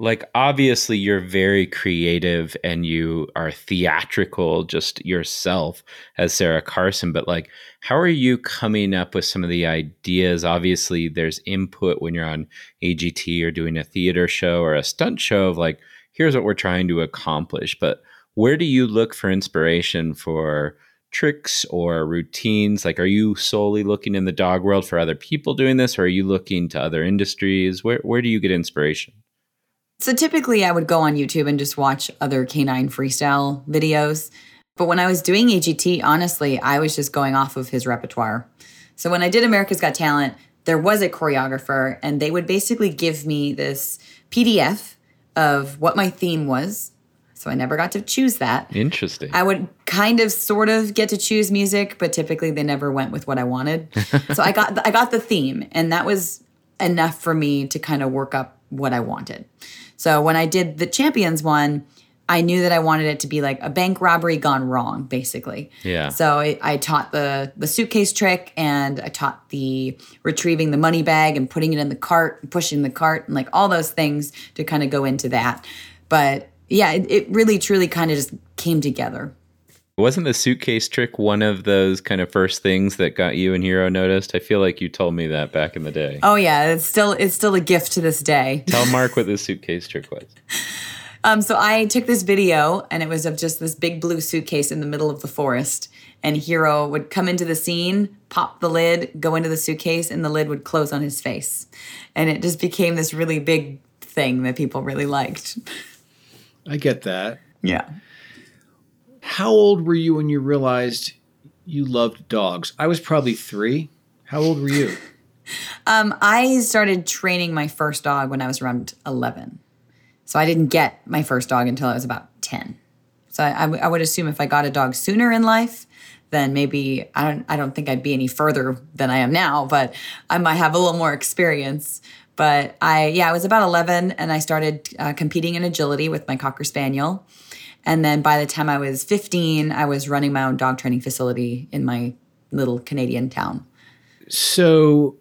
like obviously you're very creative and you are theatrical just yourself as Sarah Carson, but like how are you coming up with some of the ideas? Obviously there's input when you're on AGT or doing a theater show or a stunt show of like here's what we're trying to accomplish, but where do you look for inspiration for tricks or routines? Like, are you solely looking in the dog world for other people doing this, or are you looking to other industries? Where where do you get inspiration? So typically I would go on YouTube and just watch other canine freestyle videos. But when I was doing AGT, honestly, I was just going off of his repertoire. So when I did America's Got Talent, there was a choreographer and they would basically give me this PDF of what my theme was. So I never got to choose that. Interesting. I would kind of sort of get to choose music, but typically they never went with what I wanted. so I got I got the theme and that was enough for me to kind of work up what I wanted. So when I did the champions one, I knew that I wanted it to be like a bank robbery gone wrong, basically. Yeah. So I, I taught the the suitcase trick, and I taught the retrieving the money bag and putting it in the cart, and pushing the cart, and like all those things to kind of go into that. But yeah, it, it really truly kind of just came together. Wasn't the suitcase trick one of those kind of first things that got you and Hero noticed? I feel like you told me that back in the day. Oh yeah, it's still it's still a gift to this day. Tell Mark what the suitcase trick was. Um, so I took this video, and it was of just this big blue suitcase in the middle of the forest. And Hero would come into the scene, pop the lid, go into the suitcase, and the lid would close on his face. And it just became this really big thing that people really liked. I get that. Yeah. How old were you when you realized you loved dogs? I was probably three. How old were you? Um, I started training my first dog when I was around 11. So I didn't get my first dog until I was about 10. So I, I, w- I would assume if I got a dog sooner in life, then maybe I don't I don't think I'd be any further than I am now, but I might have a little more experience. But I yeah, I was about 11 and I started uh, competing in agility with my cocker spaniel. And then by the time I was 15, I was running my own dog training facility in my little Canadian town. So,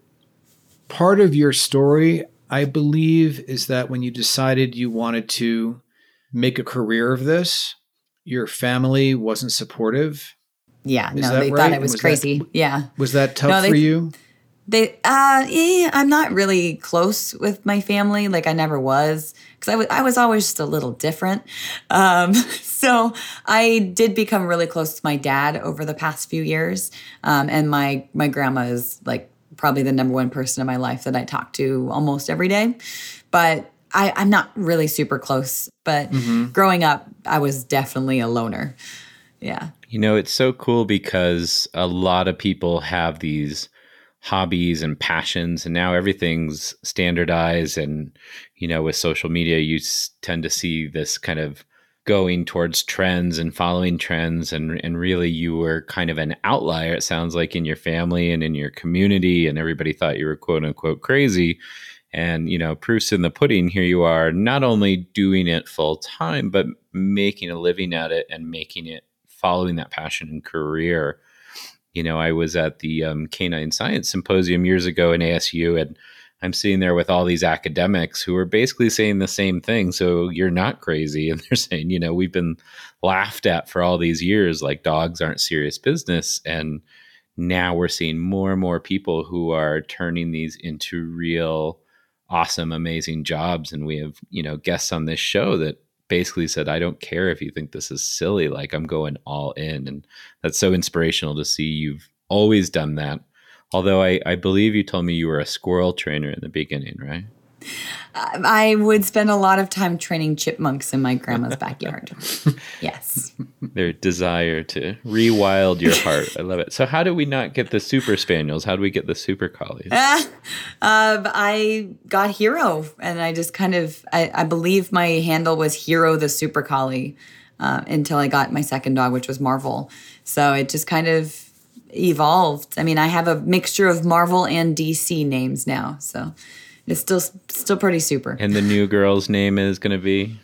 part of your story, I believe, is that when you decided you wanted to make a career of this, your family wasn't supportive. Yeah, Is no, they right? thought it was, Was that- crazy. yeah. Was that tough No, they- for you? They, uh, eh, I'm not really close with my family. Like I never was, because I was, I was always just a little different. Um, so I did become really close to my dad over the past few years, um, and my my grandma is like probably the number one person in my life that I talk to almost every day. But I, I'm not really super close. But growing up, I was definitely a loner. Yeah. You know, it's so cool because a lot of people have these hobbies and passions, and now everything's standardized. And, you know, with social media, you s- tend to see this kind of going towards trends and following trends. And, and really, you were kind of an outlier, it sounds like, in your family and in your community. And everybody thought you were quote unquote crazy. And, you know, proofs in the pudding, here you are not only doing it full time, but making a living at it and making it following that passion and career. You know, I was at the um, Canine Science Symposium years ago in ASU, and I'm sitting there with all these academics who are basically saying the same thing. So you're not crazy. And they're saying, you know, we've been laughed at for all these years, like dogs aren't serious business. And now we're seeing more and more people who are turning these into real awesome, amazing jobs. And we have, you know, guests on this show that basically said, I don't care if you think this is silly, like I'm going all in. And that's so inspirational to see you've always done that. Although I, I believe you told me you were a squirrel trainer in the beginning, right? I would spend a lot of time training chipmunks in my grandma's backyard. yes. Their desire to rewild your heart. I love it. So how do we not get the super spaniels? How do we get the super collies? um, I got Hero, and I just kind of, I, I believe my handle was Hero the Super Collie uh, until I got my second dog, which was Marvel. So it just kind of evolved. I mean, I have a mixture of Marvel and DC names now, so it's still still pretty super. And the new girl's name is going to be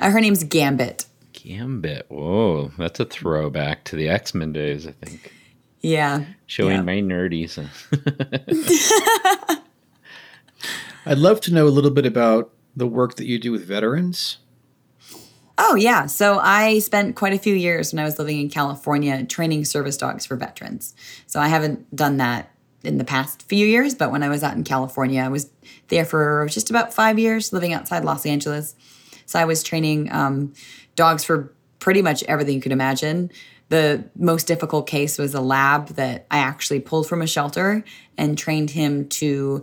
Uh, her name's Gambit. Gambit. Whoa, that's a throwback to the X Men days, I think. Yeah. Showing Yeah. my nerdies. I'd love to know a little bit about the work that you do with veterans. Oh, yeah. So I spent quite a few years when I was living in California training service dogs for veterans. So I haven't done that in the past few years, but when I was out in California, I was there for just about five years living outside Los Angeles. So I was training um, dogs for pretty much everything you could imagine. The most difficult case was a lab that I actually pulled from a shelter and trained him to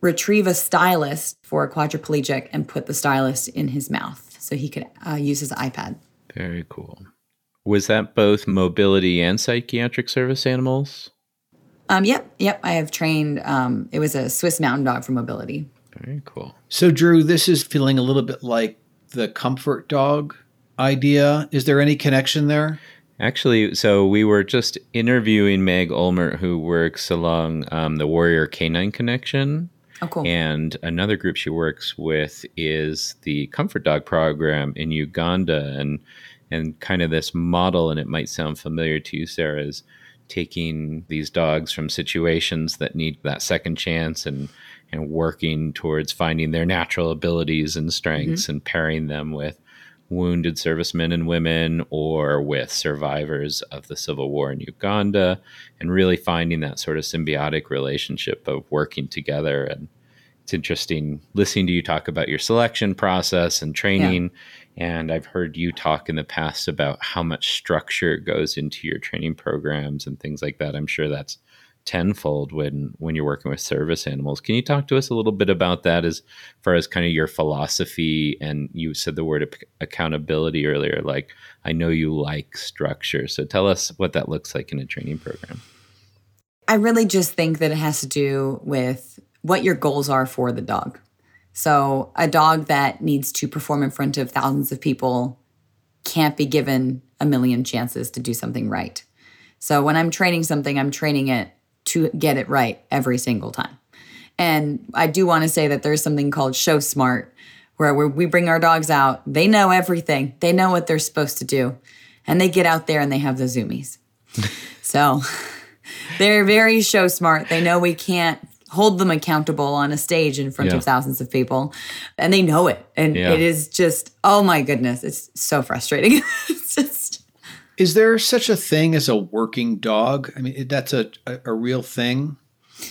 retrieve a stylus for a quadriplegic and put the stylus in his mouth so he could uh, use his iPad. Very cool. Was that both mobility and psychiatric service animals? Um, yep, yep. I have trained. Um, it was a Swiss Mountain Dog for mobility. Very cool. So, Drew, this is feeling a little bit like the comfort dog idea. Is there any connection there? Actually, so we were just interviewing Meg Ulmer, who works along um, the Warrior Canine Connection. Oh, cool. And another group she works with is the Comfort Dog program in Uganda, and and kind of this model. And it might sound familiar to you, Sarah, is taking these dogs from situations that need that second chance and and working towards finding their natural abilities and strengths mm-hmm. and pairing them with wounded servicemen and women or with survivors of the civil war in Uganda and really finding that sort of symbiotic relationship of working together and it's interesting listening to you talk about your selection process and training yeah. And I've heard you talk in the past about how much structure goes into your training programs and things like that I'm sure that's tenfold when when you're working with service animals. Can you talk to us a little bit about that as far as kind of your philosophy and you said the word accountability earlier like I know you like structure. So tell us what that looks like in a training program. I really just think that it has to do with what your goals are for the dog. So a dog that needs to perform in front of thousands of people can't be given a million chances to do something right. So when I'm training something, I'm training it to get it right every single time. And I do want to say that there's something called Show Smart, where we bring our dogs out. They know everything, they know what they're supposed to do, and they get out there and they have the zoomies. so they're very show smart. They know we can't hold them accountable on a stage in front yeah. of thousands of people, and they know it. And yeah. it is just, oh my goodness, it's so frustrating. it's just is there such a thing as a working dog? I mean, that's a, a, a real thing.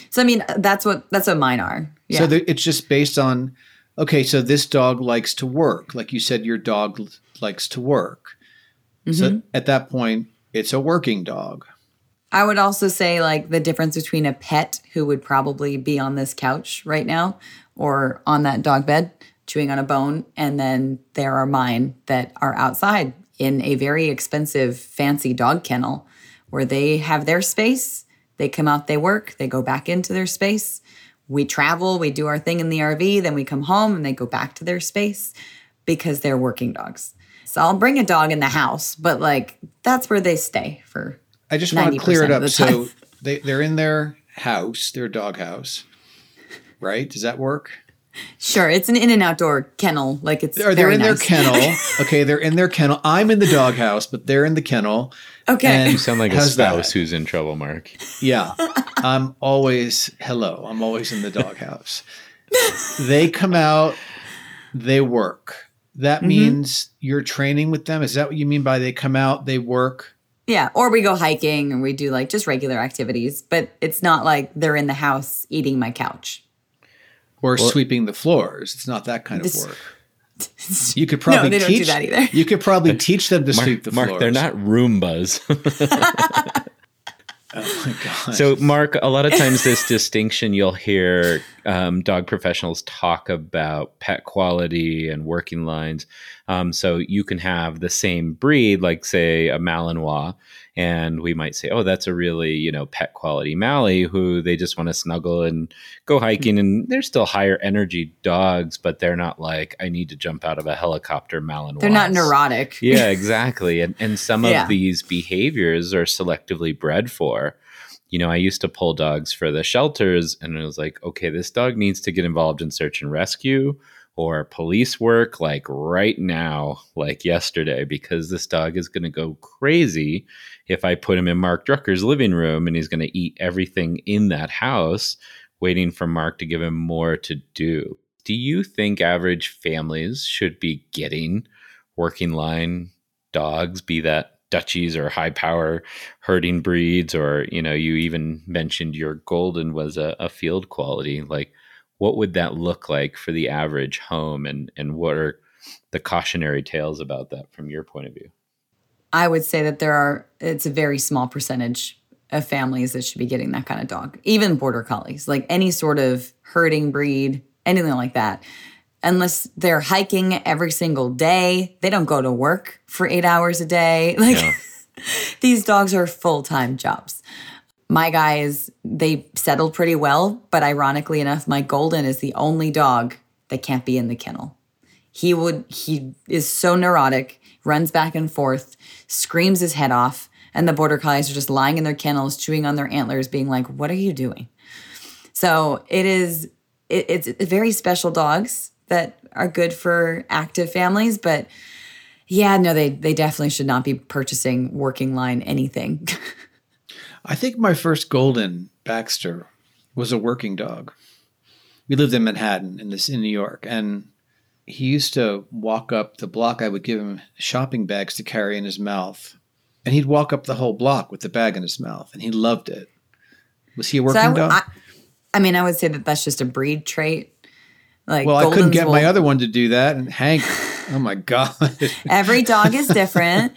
So I mean, that's what that's what mine are. Yeah. So the, it's just based on, okay, so this dog likes to work, like you said, your dog likes to work. Mm-hmm. So at that point, it's a working dog. I would also say like the difference between a pet who would probably be on this couch right now or on that dog bed chewing on a bone, and then there are mine that are outside in a very expensive, fancy dog kennel where they have their space. They come out, they work, they go back into their space. We travel, we do our thing in the RV, then we come home and they go back to their space because they're working dogs. So I'll bring a dog in the house, but like that's where they stay for. I just want to clear it up. So they, they're in their house, their dog house, right? Does that work? Sure, it's an in and outdoor kennel. Like it's are they in nice. their kennel? okay, they're in their kennel. I'm in the doghouse, but they're in the kennel. Okay, and you sound like a spouse that? who's in trouble, Mark. Yeah, I'm always hello. I'm always in the doghouse. they come out, they work. That mm-hmm. means you're training with them. Is that what you mean by they come out, they work? Yeah, or we go hiking and we do like just regular activities, but it's not like they're in the house eating my couch or well, sweeping the floors. It's not that kind of work. You could probably no, teach that either. You could probably teach them to Mark, sweep the Mark, floors. they're not Roombas. oh my god! So, Mark, a lot of times this distinction you'll hear um, dog professionals talk about pet quality and working lines. Um, so you can have the same breed, like say a Malinois, and we might say, oh, that's a really you know pet quality Mallee who they just want to snuggle and go hiking, and they're still higher energy dogs, but they're not like I need to jump out of a helicopter Malinois. They're not neurotic. yeah, exactly. And and some yeah. of these behaviors are selectively bred for you know, I used to pull dogs for the shelters, and it was like, okay, this dog needs to get involved in search and rescue or police work like right now, like yesterday, because this dog is going to go crazy if I put him in Mark Drucker's living room and he's going to eat everything in that house, waiting for Mark to give him more to do. Do you think average families should be getting working line dogs, be that Dutchies or high power herding breeds, or, you know, you even mentioned your golden was a, a field quality. Like, what would that look like for the average home and and what are the cautionary tales about that from your point of view i would say that there are it's a very small percentage of families that should be getting that kind of dog even border collies like any sort of herding breed anything like that unless they're hiking every single day they don't go to work for eight hours a day like yeah. these dogs are full-time jobs my guys, they settled pretty well, but ironically enough, my golden is the only dog that can't be in the kennel. He would he is so neurotic, runs back and forth, screams his head off, and the border collies are just lying in their kennels, chewing on their antlers, being like, "What are you doing?" So it is it, it's very special dogs that are good for active families, but yeah, no, they they definitely should not be purchasing working line anything. I think my first golden Baxter was a working dog. We lived in Manhattan in this in New York, and he used to walk up the block. I would give him shopping bags to carry in his mouth, and he'd walk up the whole block with the bag in his mouth, and he loved it. Was he a working so I, dog? I, I mean, I would say that that's just a breed trait. Like well, I couldn't Goldens get my other one to do that, and Hank. oh my god! Every dog is different,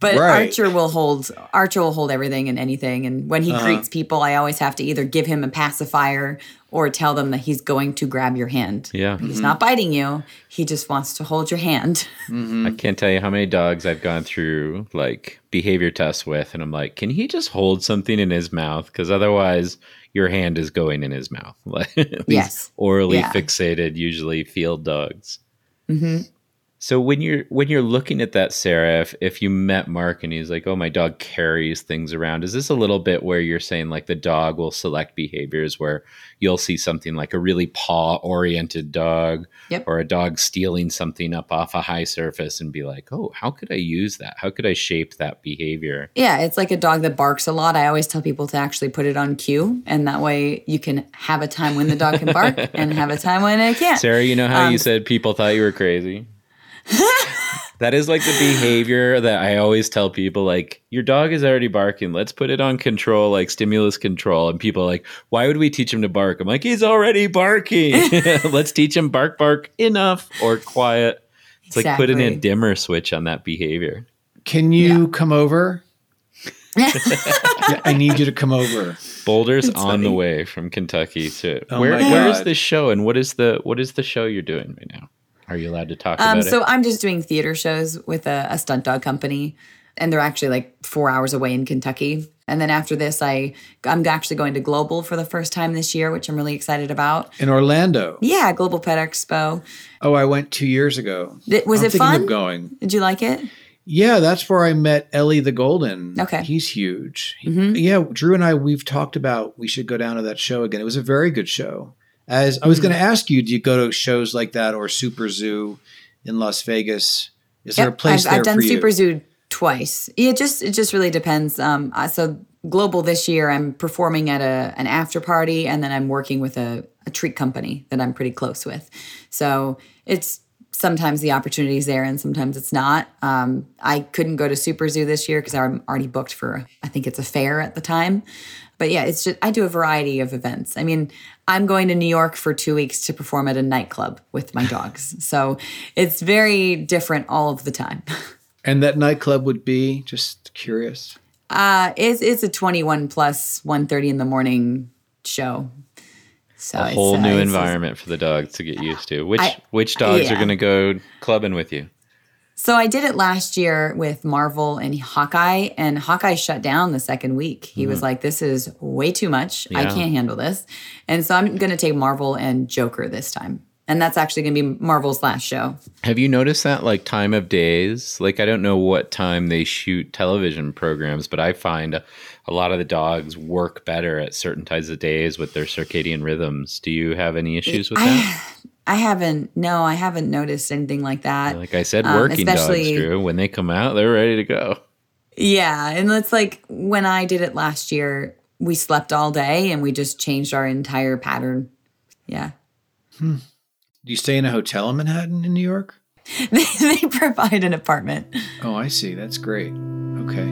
but Right. Archer will hold Archer will hold everything and anything. And when he Uh-huh. greets people, I always have to either give him a pacifier or tell them that he's going to grab your hand. Yeah. He's Mm-hmm. not biting you. He just wants to hold your hand. Mm-hmm. I can't tell you how many dogs I've gone through like behavior tests with, and I'm like, can he just hold something in his mouth? Because otherwise, your hand is going in his mouth. Like these Yes. orally Yeah. fixated, usually field dogs. hmm So when you're when you're looking at that, Sarah, if if you met Mark and he's like, "Oh, my dog carries things around," is this a little bit where you're saying like the dog will select behaviors where you'll see something like a really paw oriented dog, Yep. or a dog stealing something up off a high surface and be like, "Oh, how could I use that? How could I shape that behavior?" Yeah, it's like a dog that barks a lot. I always tell people to actually put it on cue, and that way you can have a time when the dog can bark and have a time when it can't. Sarah, you know how you Um, said people thought you were crazy? That is like the behavior that I always tell people like your dog is already barking. Let's put it on control, like stimulus control. And people are like, why would we teach him to bark? I'm like, he's already barking. Let's teach him bark bark enough or quiet. It's like putting a dimmer switch on that behavior. Can you come over? Yeah, I need you to come over. Boulder's That's on the funny. way way from Kentucky to Oh where where is God. this show and what is the what is the show you're doing right now? Are you allowed to talk Um, about so it? I'm just doing theater shows with a, a stunt dog company, and they're actually like four hours away in Kentucky. And then after this, I I'm actually going to Global for the first time this year, which I'm really excited about. In Orlando. Yeah, Global Pet Expo. Oh, I went two years ago. Th- Was I'm it thinking fun? Of going. Did you like it? Yeah, that's where I met Ellie the Golden. Okay. Mm-hmm. He's huge. Yeah, Drew and I, we've talked about we should go down to that show again. It was a very good show. As I was Mm-hmm. going to ask you, do you go to shows like that or Super Zoo in Las Vegas? Is there a place I've, there I've done for you? Super Zoo twice. Yeah, it just it just really depends. Um, uh, so global this year, I'm performing at a an after party, and then I'm working with a, a treat company that I'm pretty close with. So it's sometimes the opportunity is there, and sometimes it's not. Um, I couldn't go to Super Zoo this year because I'm already booked for I think it's a fair at the time. But yeah, it's just I do a variety of events. I mean, I'm going to New York for two weeks to perform at a nightclub with my dogs, so it's very different all of the time. And that nightclub would be just curious. Uh, it's it's a 21 plus 1:30 in the morning show. So a it's, whole uh, new it's- environment for the dogs to get used to. Which I- which dogs are going to go clubbing with you? So I did it last year with Marvel and Hawkeye, and Hawkeye shut down the second week. He was like, "This is way too much. I Mm-hmm. Can't handle this," and so I'm going to take Marvel and Joker this time, and that's actually going to be Marvel's last show. Have you noticed that like time of days? Like I don't know what time they shoot television programs, but I find a, a lot of the dogs work better at certain times of days with their circadian rhythms. Do you have any issues with that? I I haven't no, I haven't noticed anything like that. Like I said, Um, working dogs, especially- Drew, when they come out, they're ready to go. Yeah, and it's like when I did it last year, we slept all day and we just changed our entire pattern. Yeah. Do you stay in a hotel in Manhattan in New York? They, they provide an apartment. Oh, I see. That's great. Okay.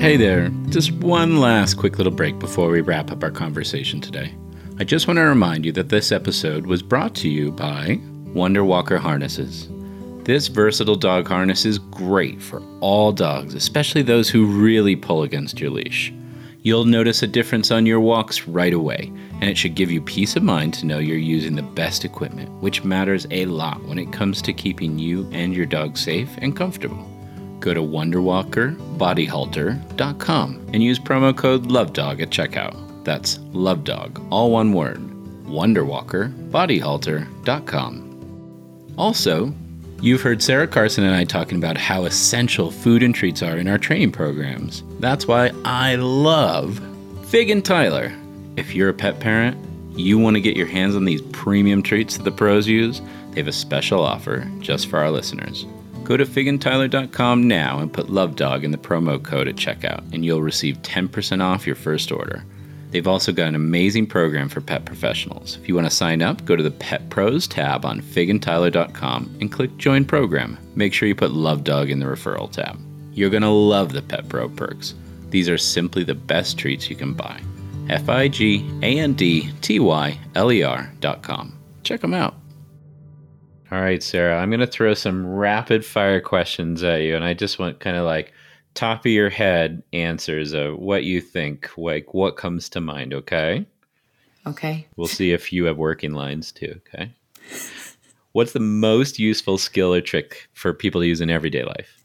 Hey there, just one last quick little break before we wrap up our conversation today. I just want to remind you that this episode was brought to you by Wonder Walker Harnesses. This versatile dog harness is great for all dogs, especially those who really pull against your leash. You'll notice a difference on your walks right away, and it should give you peace of mind to know you're using the best equipment, which matters a lot when it comes to keeping you and your dog safe and comfortable go to wonderwalkerbodyhalter.com and use promo code LOVEDOG at checkout. That's LOVEDOG, all one word. wonderwalkerbodyhalter.com. Also, you've heard Sarah Carson and I talking about how essential food and treats are in our training programs. That's why I love Fig and Tyler. If you're a pet parent, You want to get your hands on these premium treats that the pros use? They have a special offer just for our listeners. Go to figandtyler.com now and put Love Dog in the promo code at checkout, and you'll receive 10% off your first order. They've also got an amazing program for pet professionals. If you want to sign up, go to the Pet Pros tab on figandtyler.com and click Join Program. Make sure you put Love Dog in the referral tab. You're going to love the Pet Pro perks. These are simply the best treats you can buy. F I G A N D T Y L E R dot com. Check them out. All right, Sarah, I'm going to throw some rapid fire questions at you, and I just want kind of like top of your head answers of what you think, like what comes to mind, okay? Okay. We'll see if you have working lines too, okay? What's the most useful skill or trick for people to use in everyday life?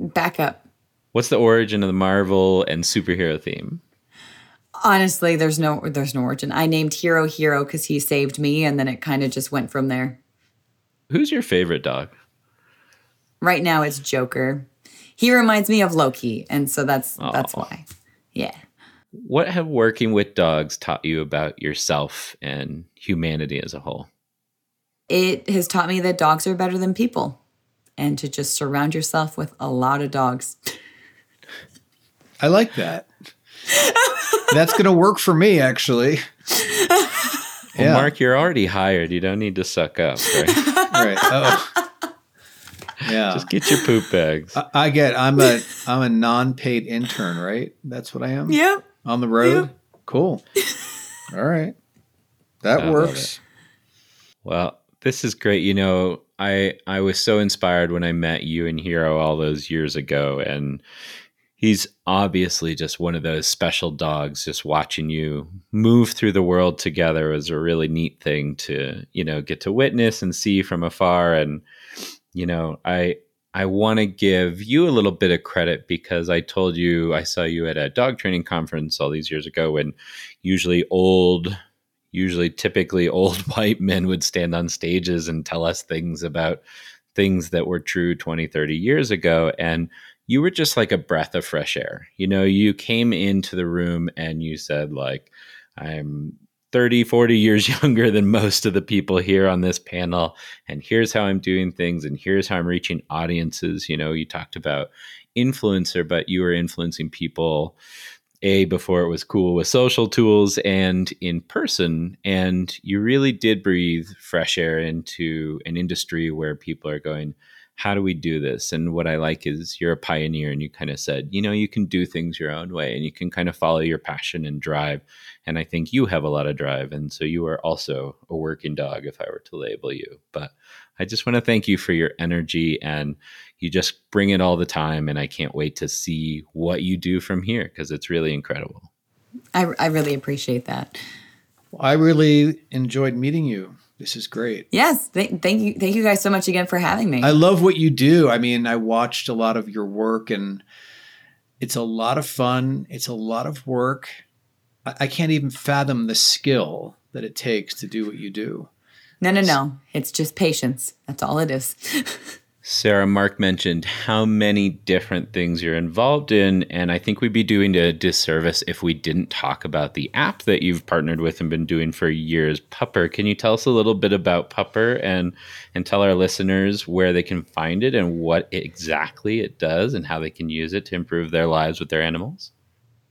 Backup. What's the origin of the Marvel and superhero theme? Honestly, there's no there's no origin. I named Hero Hero because he saved me, and then it kind of just went from there. Who's your favorite dog? Right now, it's Joker. He reminds me of Loki, and so that's that's why. Yeah. What have working with dogs taught you about yourself and humanity as a whole? It has taught me that dogs are better than people, and to just surround yourself with a lot of dogs. I like that. That's going to work for me, actually. Well, Yeah. Mark, you're already hired. You don't need to suck up, right? Right. Oh. Yeah. Just get your poop bags. I, I get. I'm a. I'm a non-paid intern, right? That's what I am. Yep. On the road. Cool. All right. That I works. Well, this is great. You know, I I was so inspired when I met you and Hero all those years ago, and he's obviously just one of those special dogs. Just watching you move through the world together was a really neat thing to you know get to witness and see from afar. And you know, I I want to give you a little bit of credit because I told you I saw you at a dog training conference all these years ago, and usually old usually typically old white men would stand on stages and tell us things about things that were true 20 30 years ago and you were just like a breath of fresh air. You know you came into the room and you said like i'm 30 40 years younger than most of the people here on this panel. And here's how i'm doing things and here's how i'm reaching audiences. You know you talked about influencer but you were influencing people a before it was cool with social tools and in person. And you really did breathe fresh air into an industry where people are going how do we do this? And what i like is you're a pioneer and you kind of said you know you can do things your own way and you can kind of follow your passion and drive. And i think you have a lot of drive. And so you are also a working dog if i were to label you. But i just want to thank you for your energy and you just bring it all the time. And i can't wait to see what you do from here because it's really incredible. I, I really appreciate that. I really enjoyed meeting you. This is great. Yes. Th- thank you. Thank you guys so much again for having me. I love what you do. I mean, I watched a lot of your work and it's a lot of fun. It's a lot of work. I, I can't even fathom the skill that it takes to do what you do. no, no, no. It's just patience. That's all it is. Sarah, Mark mentioned how many different things you're involved in, and I think we'd be doing a disservice if we didn't talk about the app that you've partnered with and been doing for years, Pupford. Can you tell us a little bit about Pupford and and tell our listeners where they can find it and what exactly it does and how they can use it to improve their lives with their animals?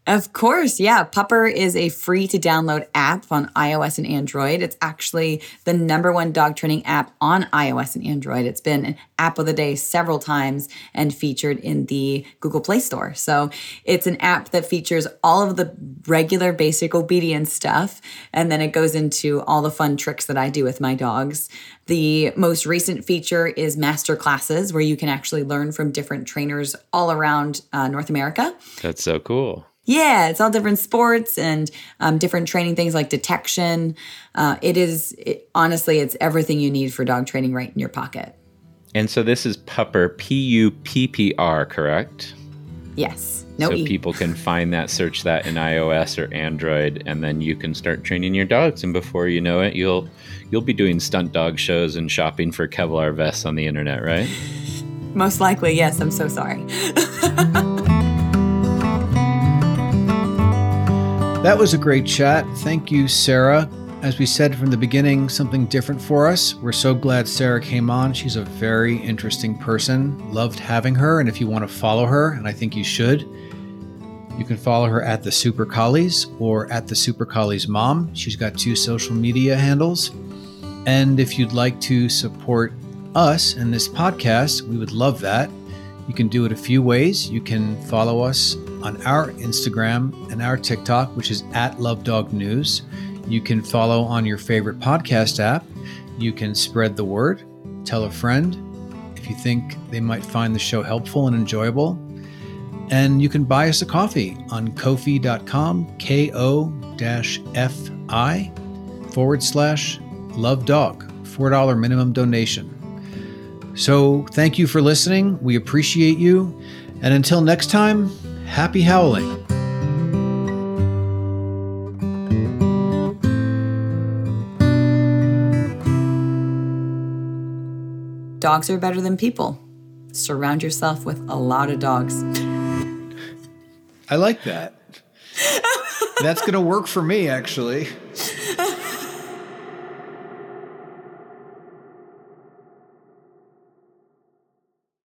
Of course, yeah. Pupford is a free to download app on iOS and Android. It's actually the number one dog training app on iOS and Android. It's been an app of the day several times and featured in the Google Play Store. So it's an app that features all of the regular basic obedience stuff, and then it goes into all the fun tricks that I do with my dogs. The most recent feature is master classes, where you can actually learn from different trainers all around uh, North America. That's so cool. Yeah, it's all different sports and um, different training things like detection. Uh, it is it, honestly, it's everything you need for dog training right in your pocket. And so this is Pupford, P U P P R, correct? Yes, no so e. people can find that, search that in iOS or Android, and then you can start training your dogs. And before you know it, you'll you'll be doing stunt dog shows and shopping for Kevlar vests on the internet, right? Most likely, yes. I'm so sorry. That was a great chat. Thank you, Sarah. as we said from the beginning, something different for us. We're so glad Sarah came on. She's a very interesting person. Loved having her. And if you want to follow her, and I think you should, you can follow her at the Super Collies or at the Super Collies Mom. She's got two social media handles. And if you'd like to support us and this podcast, we would love that. You can do it a few ways. You can follow us on our Instagram and our TikTok, which is at Love Dog News. You can follow on your favorite podcast app. You can spread the word, tell a friend if you think they might find the show helpful and enjoyable. And you can buy us a coffee on kofi.com, K O F I forward slash love dog, $4 minimum donation. So thank you for listening. We appreciate you. And until next time, happy howling. Dogs are better than people. Surround yourself with a lot of dogs. I like that. That's going to work for me, actually.